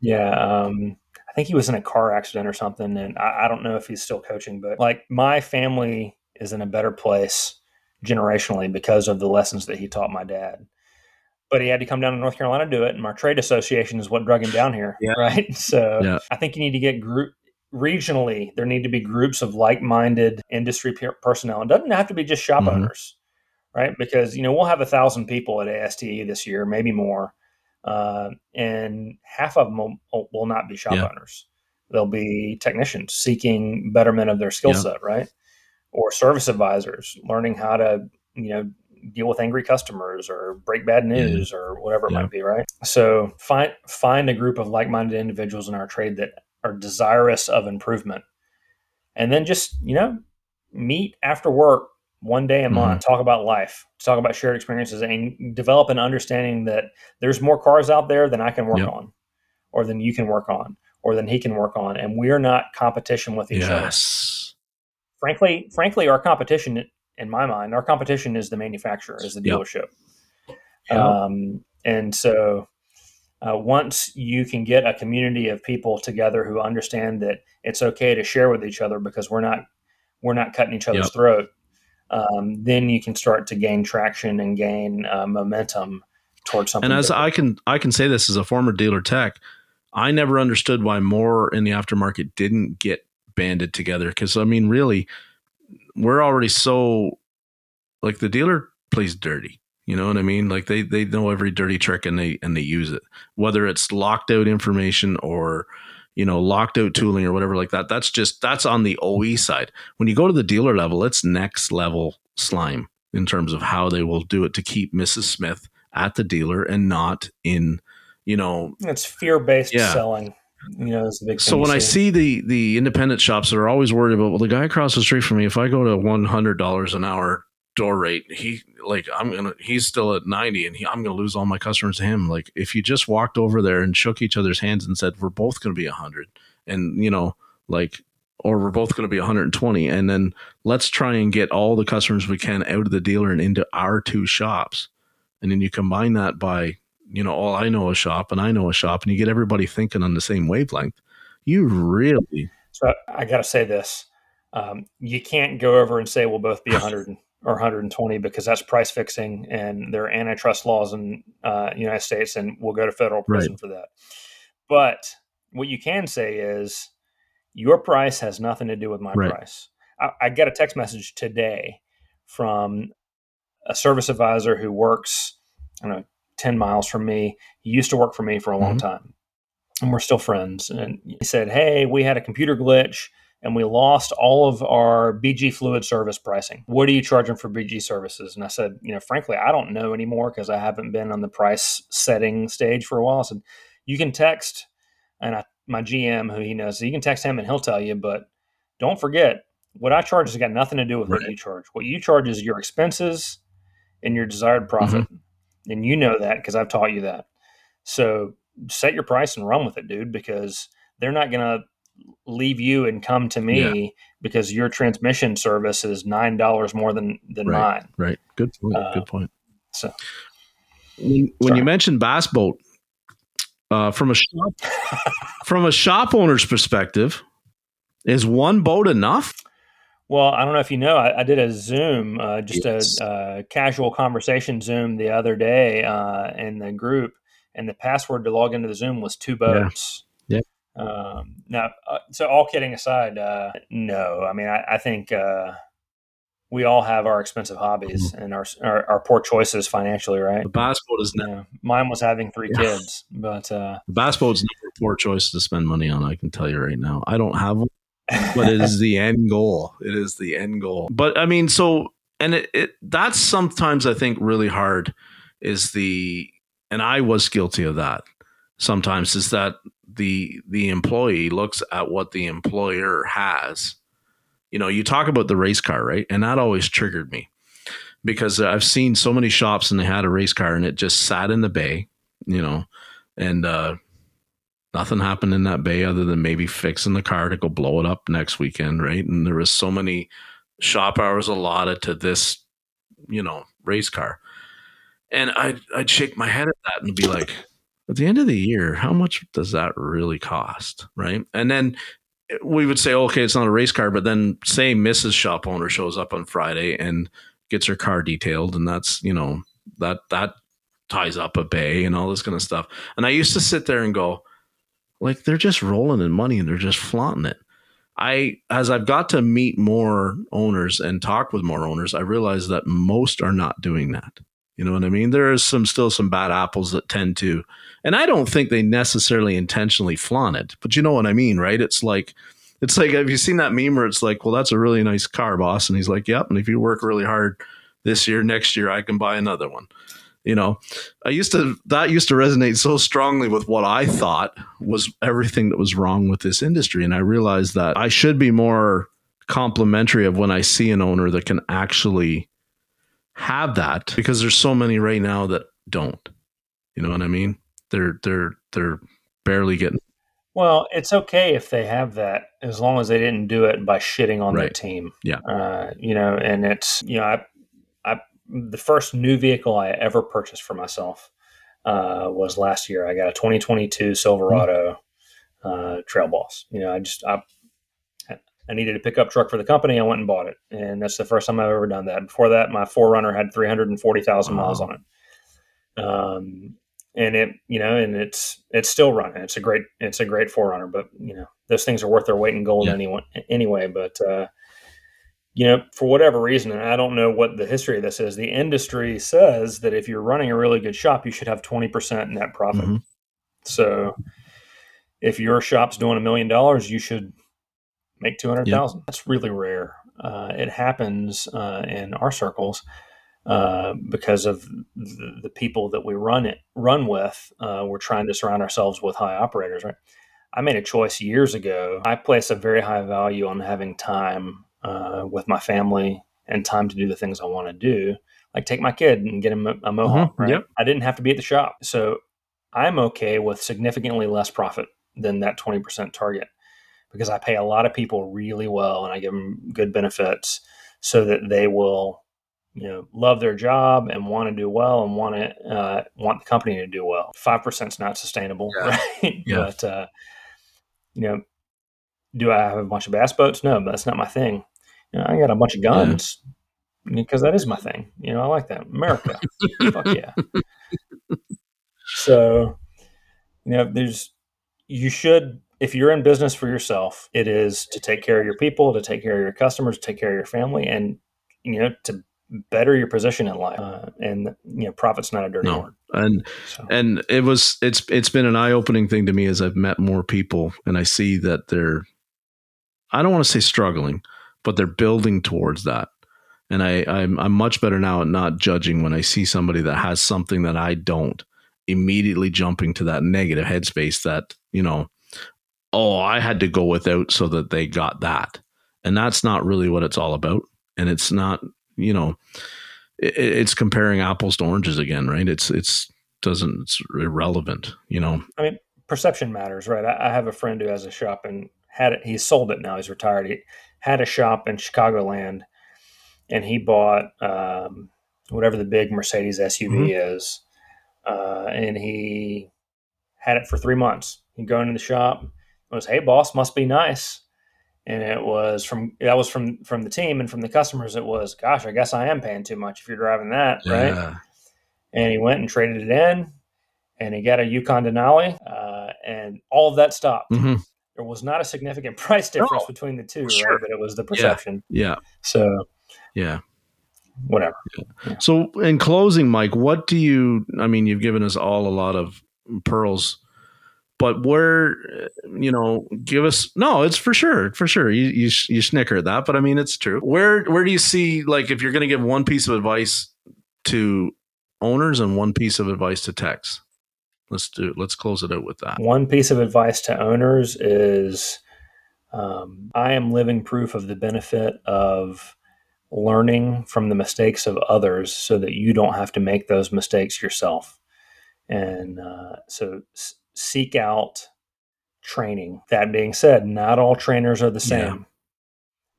yeah. Um, I think he was in a car accident or something, and I, I don't know if he's still coaching. But like my family is in a better place generationally because of the lessons that he taught my dad. But he had to come down to North Carolina to do it, and our trade association is what drug him down here, yeah. right? <laughs> So yeah. I think you need to get group regionally. There need to be groups of like-minded industry personnel. It doesn't have to be just shop mm-hmm. owners, right? Because you know we'll have a thousand people at ASTE this year, maybe more uh, and half of them will, will not be shop yeah. owners. They'll be technicians seeking betterment of their skill set, right? Or service advisors learning how to, you know, deal with angry customers or break bad news yeah. or whatever it might be, right? So find find a group of like-minded individuals in our trade that are desirous of improvement. And then just, you know, meet after work one day a mm-hmm. month, talk about life, talk about shared experiences, and develop an understanding that there's more cars out there than I can work yep. on, or than you can work on, or than he can work on, and we're not competition with each yes. other. Frankly, frankly, our competition, in my mind, our competition is the manufacturer, is the dealership, yep. Um, and so. Uh, once you can get a community of people together who understand that it's okay to share with each other because we're not we're not cutting each other's yep. throat um, then you can start to gain traction and gain uh, momentum towards something. And as different. I can I can say this as a former dealer tech, I never understood why more in the aftermarket didn't get banded together. Because I mean, really, we're already so like the dealer plays dirty. You know what I mean? Like they they know every dirty trick and they and they use it. Whether it's locked out information or you know, locked out tooling or whatever like that. That's just that's on the OE side. When you go to the dealer level, it's next level slime in terms of how they will do it to keep Mrs. Smith at the dealer and not in, you know, it's fear based yeah. selling. You know, it's a big. So when. I see the the independent shops that are always worried about, well, the guy across the street from me, if I go to one hundred dollars an hour door rate. He like I'm gonna he's still at 90 and he, I'm gonna lose all my customers to him. Like if you just walked over there and shook each other's hands and said we're both gonna be a 100 and you know like or we're both going to be 120 and then let's try and get all the customers we can out of the dealer and into our two shops and then you combine that by you know all i know a shop and i know a shop and you get everybody thinking on the same wavelength you really so i, I gotta say this um, you can't go over and say we'll both be 100 <laughs> or 120 because that's price fixing and there are antitrust laws in uh, United States and we'll go to federal prison right. for that. But what you can say is your price has nothing to do with my right. price. I, I got a text message today from a service advisor who works, I don't know, 10 miles from me. He used to work for me for a long mm-hmm. time and we're still friends. And he said, Hey, we had a computer glitch and we lost all of our BG fluid service pricing. What are you charging for BG services? And I said, you know, frankly, I don't know anymore because I haven't been on the price setting stage for a while. I said, you can text, and I, my GM, who he knows, so you can text him and he'll tell you. But don't forget, what I charge has got nothing to do with right. what you charge. What you charge is your expenses and your desired profit. Mm-hmm. And you know that because I've taught you that. So set your price and run with it, dude, because they're not going to leave you and come to me yeah. because your transmission service is nine dollars more than than right, mine. Right. Good point. Uh, Good point. So when, when you mentioned bass boat, uh, from a shop <laughs> from a shop owner's perspective, is one boat enough? Well, I don't know if you know, I, I did a Zoom, uh, just yes. a, a, casual conversation Zoom the other day uh, in the group, and the password to log into the Zoom was two boats. Yeah. yeah. Um, now, uh, so all kidding aside, uh, no, I mean, I, I think uh, we all have our expensive hobbies mm-hmm. and our, our, our poor choices financially, right? The boat is not. Yeah. Mine was having three yeah. kids, but uh, the bass boat's never a poor choice to spend money on. I can tell you right now. I don't have one but it is <laughs> the end goal. It is the end goal. But I mean, so and it, it that's sometimes I think really hard is the and I was guilty of that sometimes is that the the employee looks at what the employer has. You know, you talk about the race car, right? And that always triggered me because I've seen so many shops and they had a race car and it just sat in the bay, you know, and uh, nothing happened in that bay other than maybe fixing the car to go blow it up next weekend, right? And there was so many shop hours allotted to this, you know, race car. And I'd I'd shake my head at that and be like, at the end of the year, how much does that really cost? Right. And then we would say, okay, it's not a race car, but then say Mrs. Shop owner shows up on Friday and gets her car detailed, and that's, you know, that that ties up a bay and all this kind of stuff. And I used to sit there and go, like they're just rolling in money and they're just flaunting it. I as I've got to meet more owners and talk with more owners, I realize that most are not doing that. You know what I mean? There is some still some bad apples that tend to, and I don't think they necessarily intentionally flaunt it, but you know what I mean, right? It's like it's like have you seen that meme where it's like, well, that's a really nice car, boss, and he's like, yep, and if you work really hard this year, next year, I can buy another one you know i used to that used to resonate so strongly with what i thought was everything that was wrong with this industry and i realized that i should be more complimentary of when i see an owner that can actually have that because there's so many right now that don't you know what i mean they're they're they're barely getting well, it's okay if they have that as long as they didn't do it by shitting on right. their team. Yeah. Uh, you know, and it's, you know, I, I the first new vehicle I ever purchased for myself uh, was last year. I got a 2022 Silverado uh, Trail Boss. You know, I just I, I needed a pickup truck for the company. I went and bought it, and that's the first time I've ever done that. Before that, my 4Runner had 340,000 miles on it. Um, and it, you know, and it's it's still running. It's a great it's a great 4Runner, but you know, those things are worth their weight in gold yeah. anyway. Anyway, but uh, you know, for whatever reason, and I don't know what the history of this is, the industry says that if you're running a really good shop, you should have 20% net profit. Mm-hmm. So if your shop's doing a million dollars, you should make 200,000. Yep. That's really rare. Uh, it happens uh, in our circles uh, because of the, the, people that we run it run with. Uh, we're trying to surround ourselves with high operators, right? I made a choice years ago. I place a very high value on having time uh, with my family and time to do the things I want to do, like take my kid and get him a, a mohawk. Mm-hmm. Right? Yep. I didn't have to be at the shop, so I'm okay with significantly less profit than that 20% target because I pay a lot of people really well and I give them good benefits so that they will you know love their job and want to do well and want to uh, want the company to do well. Five percent is not sustainable, yeah. <laughs> right? Yeah. but uh, you know, do I have a bunch of bass boats? No, but that's not my thing you know, I got a bunch of guns yeah. because that is my thing. You know, I like that. America. <laughs> Fuck yeah. So, you know, there's, you should, if you're in business for yourself, it is to take care of your people, to take care of your customers, to take care of your family, and, you know, to better your position in life. Uh, and, you know, profit's not a dirty no. word. And, so. and it was, it's, it's been an eye opening thing to me as I've met more people and I see that they're, I don't want to say struggling, but they're building towards that. And I, I'm, I'm much better now at not judging when I see somebody that has something that I don't, immediately jumping to that negative headspace that, you know, oh, I had to go without so that they got that. And that's not really what it's all about. And it's not, you know, it, it's comparing apples to oranges again, right? It's, it's, doesn't, it's irrelevant, you know? I mean, perception matters, right? I, I have a friend who has a shop and had it, he sold it now, he's retired. He, had a shop in Chicagoland, and he bought um, whatever the big Mercedes SUV mm-hmm. is, uh, and he had it for three months. He'd go into the shop, was, "Hey, boss, must be nice," and it was from that was from from the team and from the customers. It was, gosh, I guess I am paying too much if you're driving that, yeah. right? And he went and traded it in, and he got a Yukon Denali, uh, and all of that stopped. Mm-hmm. There was not a significant <laughs> price difference no, between the two, sure. right? But it was the perception. Yeah. yeah. So. Yeah whatever. Yeah. So, in closing, Mike, what do you? I mean, you've given us all a lot of pearls, but where, you know, give us. No, it's for sure, for sure. You you you snicker at that, but I mean, it's true. Where where do you see like if you're going to give one piece of advice to owners and one piece of advice to techs? Let's do. It. Let's close it out with that. One piece of advice to owners is. Um, I am living proof of the benefit of learning from the mistakes of others so that you don't have to make those mistakes yourself. And uh, so s- seek out training. That being said, not all trainers are the same.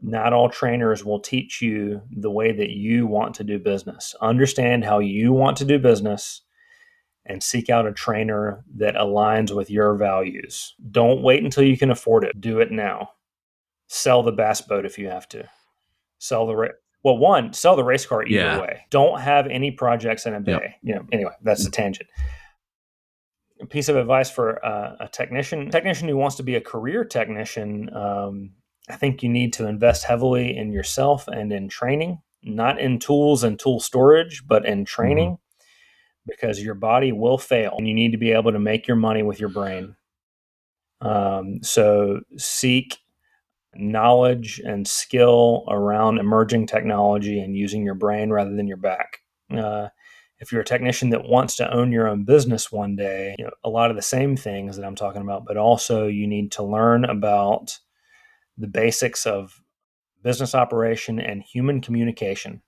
Yeah. Not all trainers will teach you the way that you want to do business. Understand how you want to do business and seek out a trainer that aligns with your values. Don't wait until you can afford it. Do it now. Sell the bass boat if you have to. Sell the well, one, sell the race car either yeah. way. Don't have any projects in a bay. Yep. You know, anyway, that's a tangent. A piece of advice for uh, a technician, technician who wants to be a career technician. Um, I think you need to invest heavily in yourself and in training, not in tools and tool storage, but in training, mm-hmm. Because your body will fail, and you need to be able to make your money with your brain. Um, so seek knowledge and skill around emerging technology and using your brain rather than your back. Uh, if you're a technician that wants to own your own business one day, you know, a lot of the same things that I'm talking about, but also you need to learn about the basics of business operation and human communication.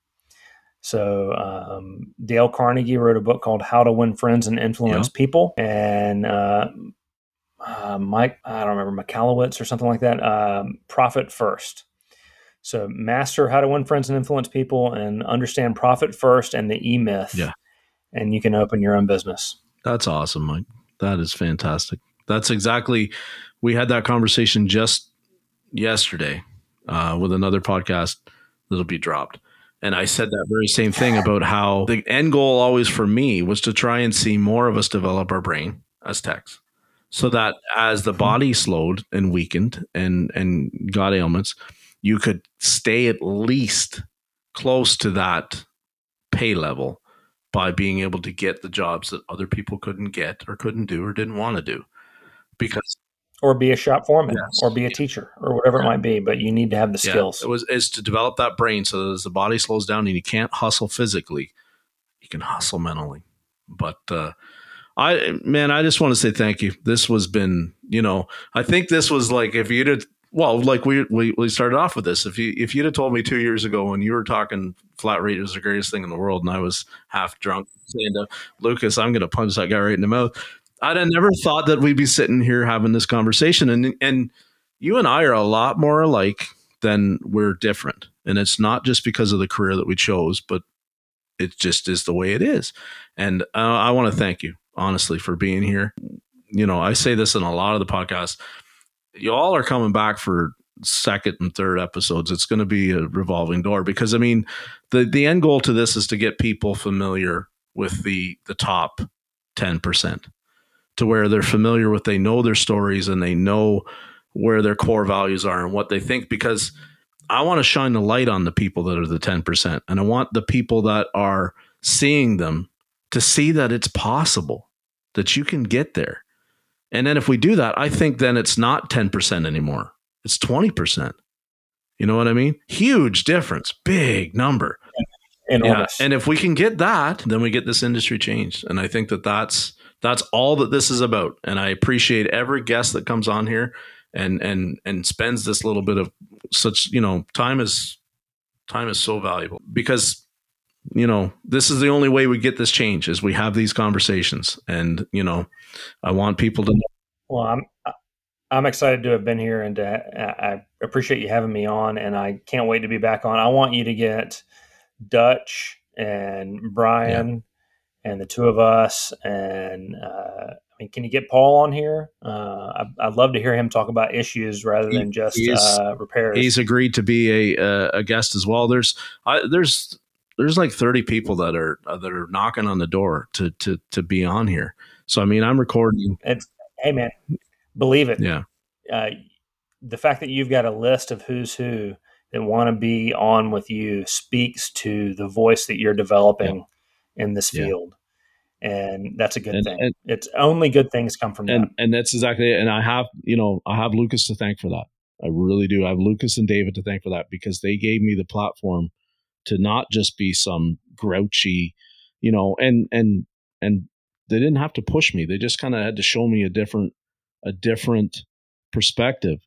So um, Dale Carnegie wrote a book called How to Win Friends and Influence yeah. People, and uh, uh, Mike, I don't remember, Michalowicz or something like that. Um, profit first. So master how to win friends and influence people and understand profit first and the E myth. Yeah. And you can open your own business. That's awesome, Mike. That is fantastic. That's exactly, we had that conversation just yesterday uh, with another podcast that'll be dropped. And I said that very same thing about how the end goal always for me was to try and see more of us develop our brain as techs. So that as the body slowed and weakened and and got ailments, you could stay at least close to that pay level by being able to get the jobs that other people couldn't get or couldn't do or didn't want to do. Because or be a shop foreman yes. or be a teacher or whatever yeah. it might be but you need to have the yeah. skills it was is to develop that brain so that as the body slows down and you can't hustle physically you can hustle mentally but uh, I man, I just want to say thank you. This was been, you know, I think this was like if you'd have well, like we, we we started off with this. If you if you'd have told me two years ago when you were talking flat rate was the greatest thing in the world, and I was half drunk saying to Lucas, "I'm going to punch that guy right in the mouth," I'd have never thought that we'd be sitting here having this conversation. And and you and I are a lot more alike than we're different, and it's not just because of the career that we chose, but it just is the way it is. And uh, I want to thank you honestly, for being here. You know, I say this in a lot of the podcasts. You all are coming back for second and third episodes. It's going to be a revolving door because I mean, the the end goal to this is to get people familiar with the the top 10% to where they're familiar with they know their stories and they know where their core values are and what they think because I want to shine the light on the people that are the 10% and I want the people that are seeing them to see that it's possible that you can get there. And then if we do that, I think then it's not 10% anymore. It's 20%. You know what I mean? Huge difference, big number. Enormous. Yeah. And if we can get that, then we get this industry changed. And I think that that's that's all that this is about. And I appreciate every guest that comes on here and and and spends this little bit of such, you know, time is time is so valuable because you know, this is the only way we get this change is we have these conversations. And, you know, I want people to know. Well, I'm, I'm excited to have been here and to, I appreciate you having me on and I can't wait to be back on. I want you to get Dutch and Brian. And the two of us and uh, mean, can you get Paul on here? Uh, I, would love to hear him talk about issues rather than just uh, repairs. He's agreed to be a a guest as well. There's I, there's there's like 30 people that are uh, that are knocking on the door to to to be on here. So I mean, I'm recording. It's hey man, believe it. Yeah. Uh, the fact that you've got a list of who's who that want to be on with you speaks to the voice that you're developing yeah. in this field. And that's a good and, thing. And, it's only good things come from and, that. And that's exactly it. And I have, you know, I have Lucas to thank for that. I really do. I have Lucas and David to thank for that because they gave me the platform to not just be some grouchy, you know, and and and they didn't have to push me. They just kind of had to show me a different a different perspective.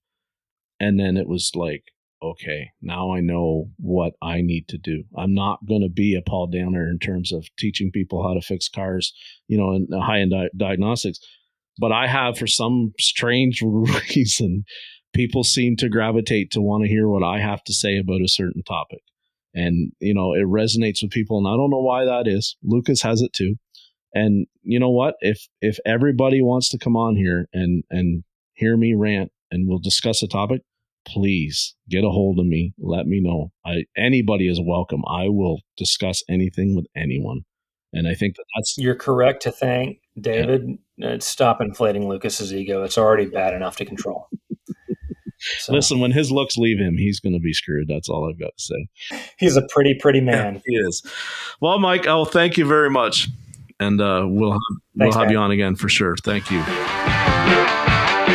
And then it was like, okay, now I know what I need to do. I'm not going to be a Paul Danner in terms of teaching people how to fix cars, you know, in high end di- diagnostics. But I have, for some strange <laughs> reason, people seem to gravitate to want to hear what I have to say about a certain topic. And, you know, it resonates with people. And I don't know why that is. Lucas has it too. And you know what? If if everybody wants to come on here and and hear me rant and we'll discuss a topic, please get a hold of me. Let me know. I anybody is welcome. I will discuss anything with anyone. And I think that that's you're correct to thank David. Yeah. Uh, stop inflating Lucas's ego. It's already bad enough to control. <laughs> So. Listen, when his looks leave him, he's going to be screwed. That's all I've got to say. He's a pretty, pretty man. Yeah, he is. Well, Mike, oh, thank you very much and uh, we'll Thanks, we'll have you on again for sure. Thank you.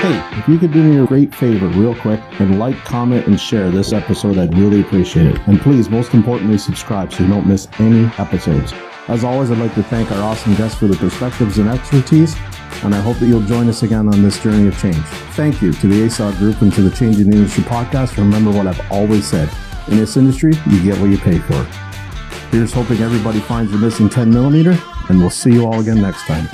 Hey, if you could do me a great favor, real quick, and like, comment, and share this episode, I'd really appreciate it. And please, most importantly, subscribe so you don't miss any episodes. As always, I'd like to thank our awesome guests for their perspectives and expertise, and I hope that you'll join us again on this journey of change. Thank you to the ASOG Group and to the Changing the Industry podcast. Remember what I've always said in this industry, you get what you pay for. Here's hoping everybody finds the missing 10 millimeter and we'll see you all again next time.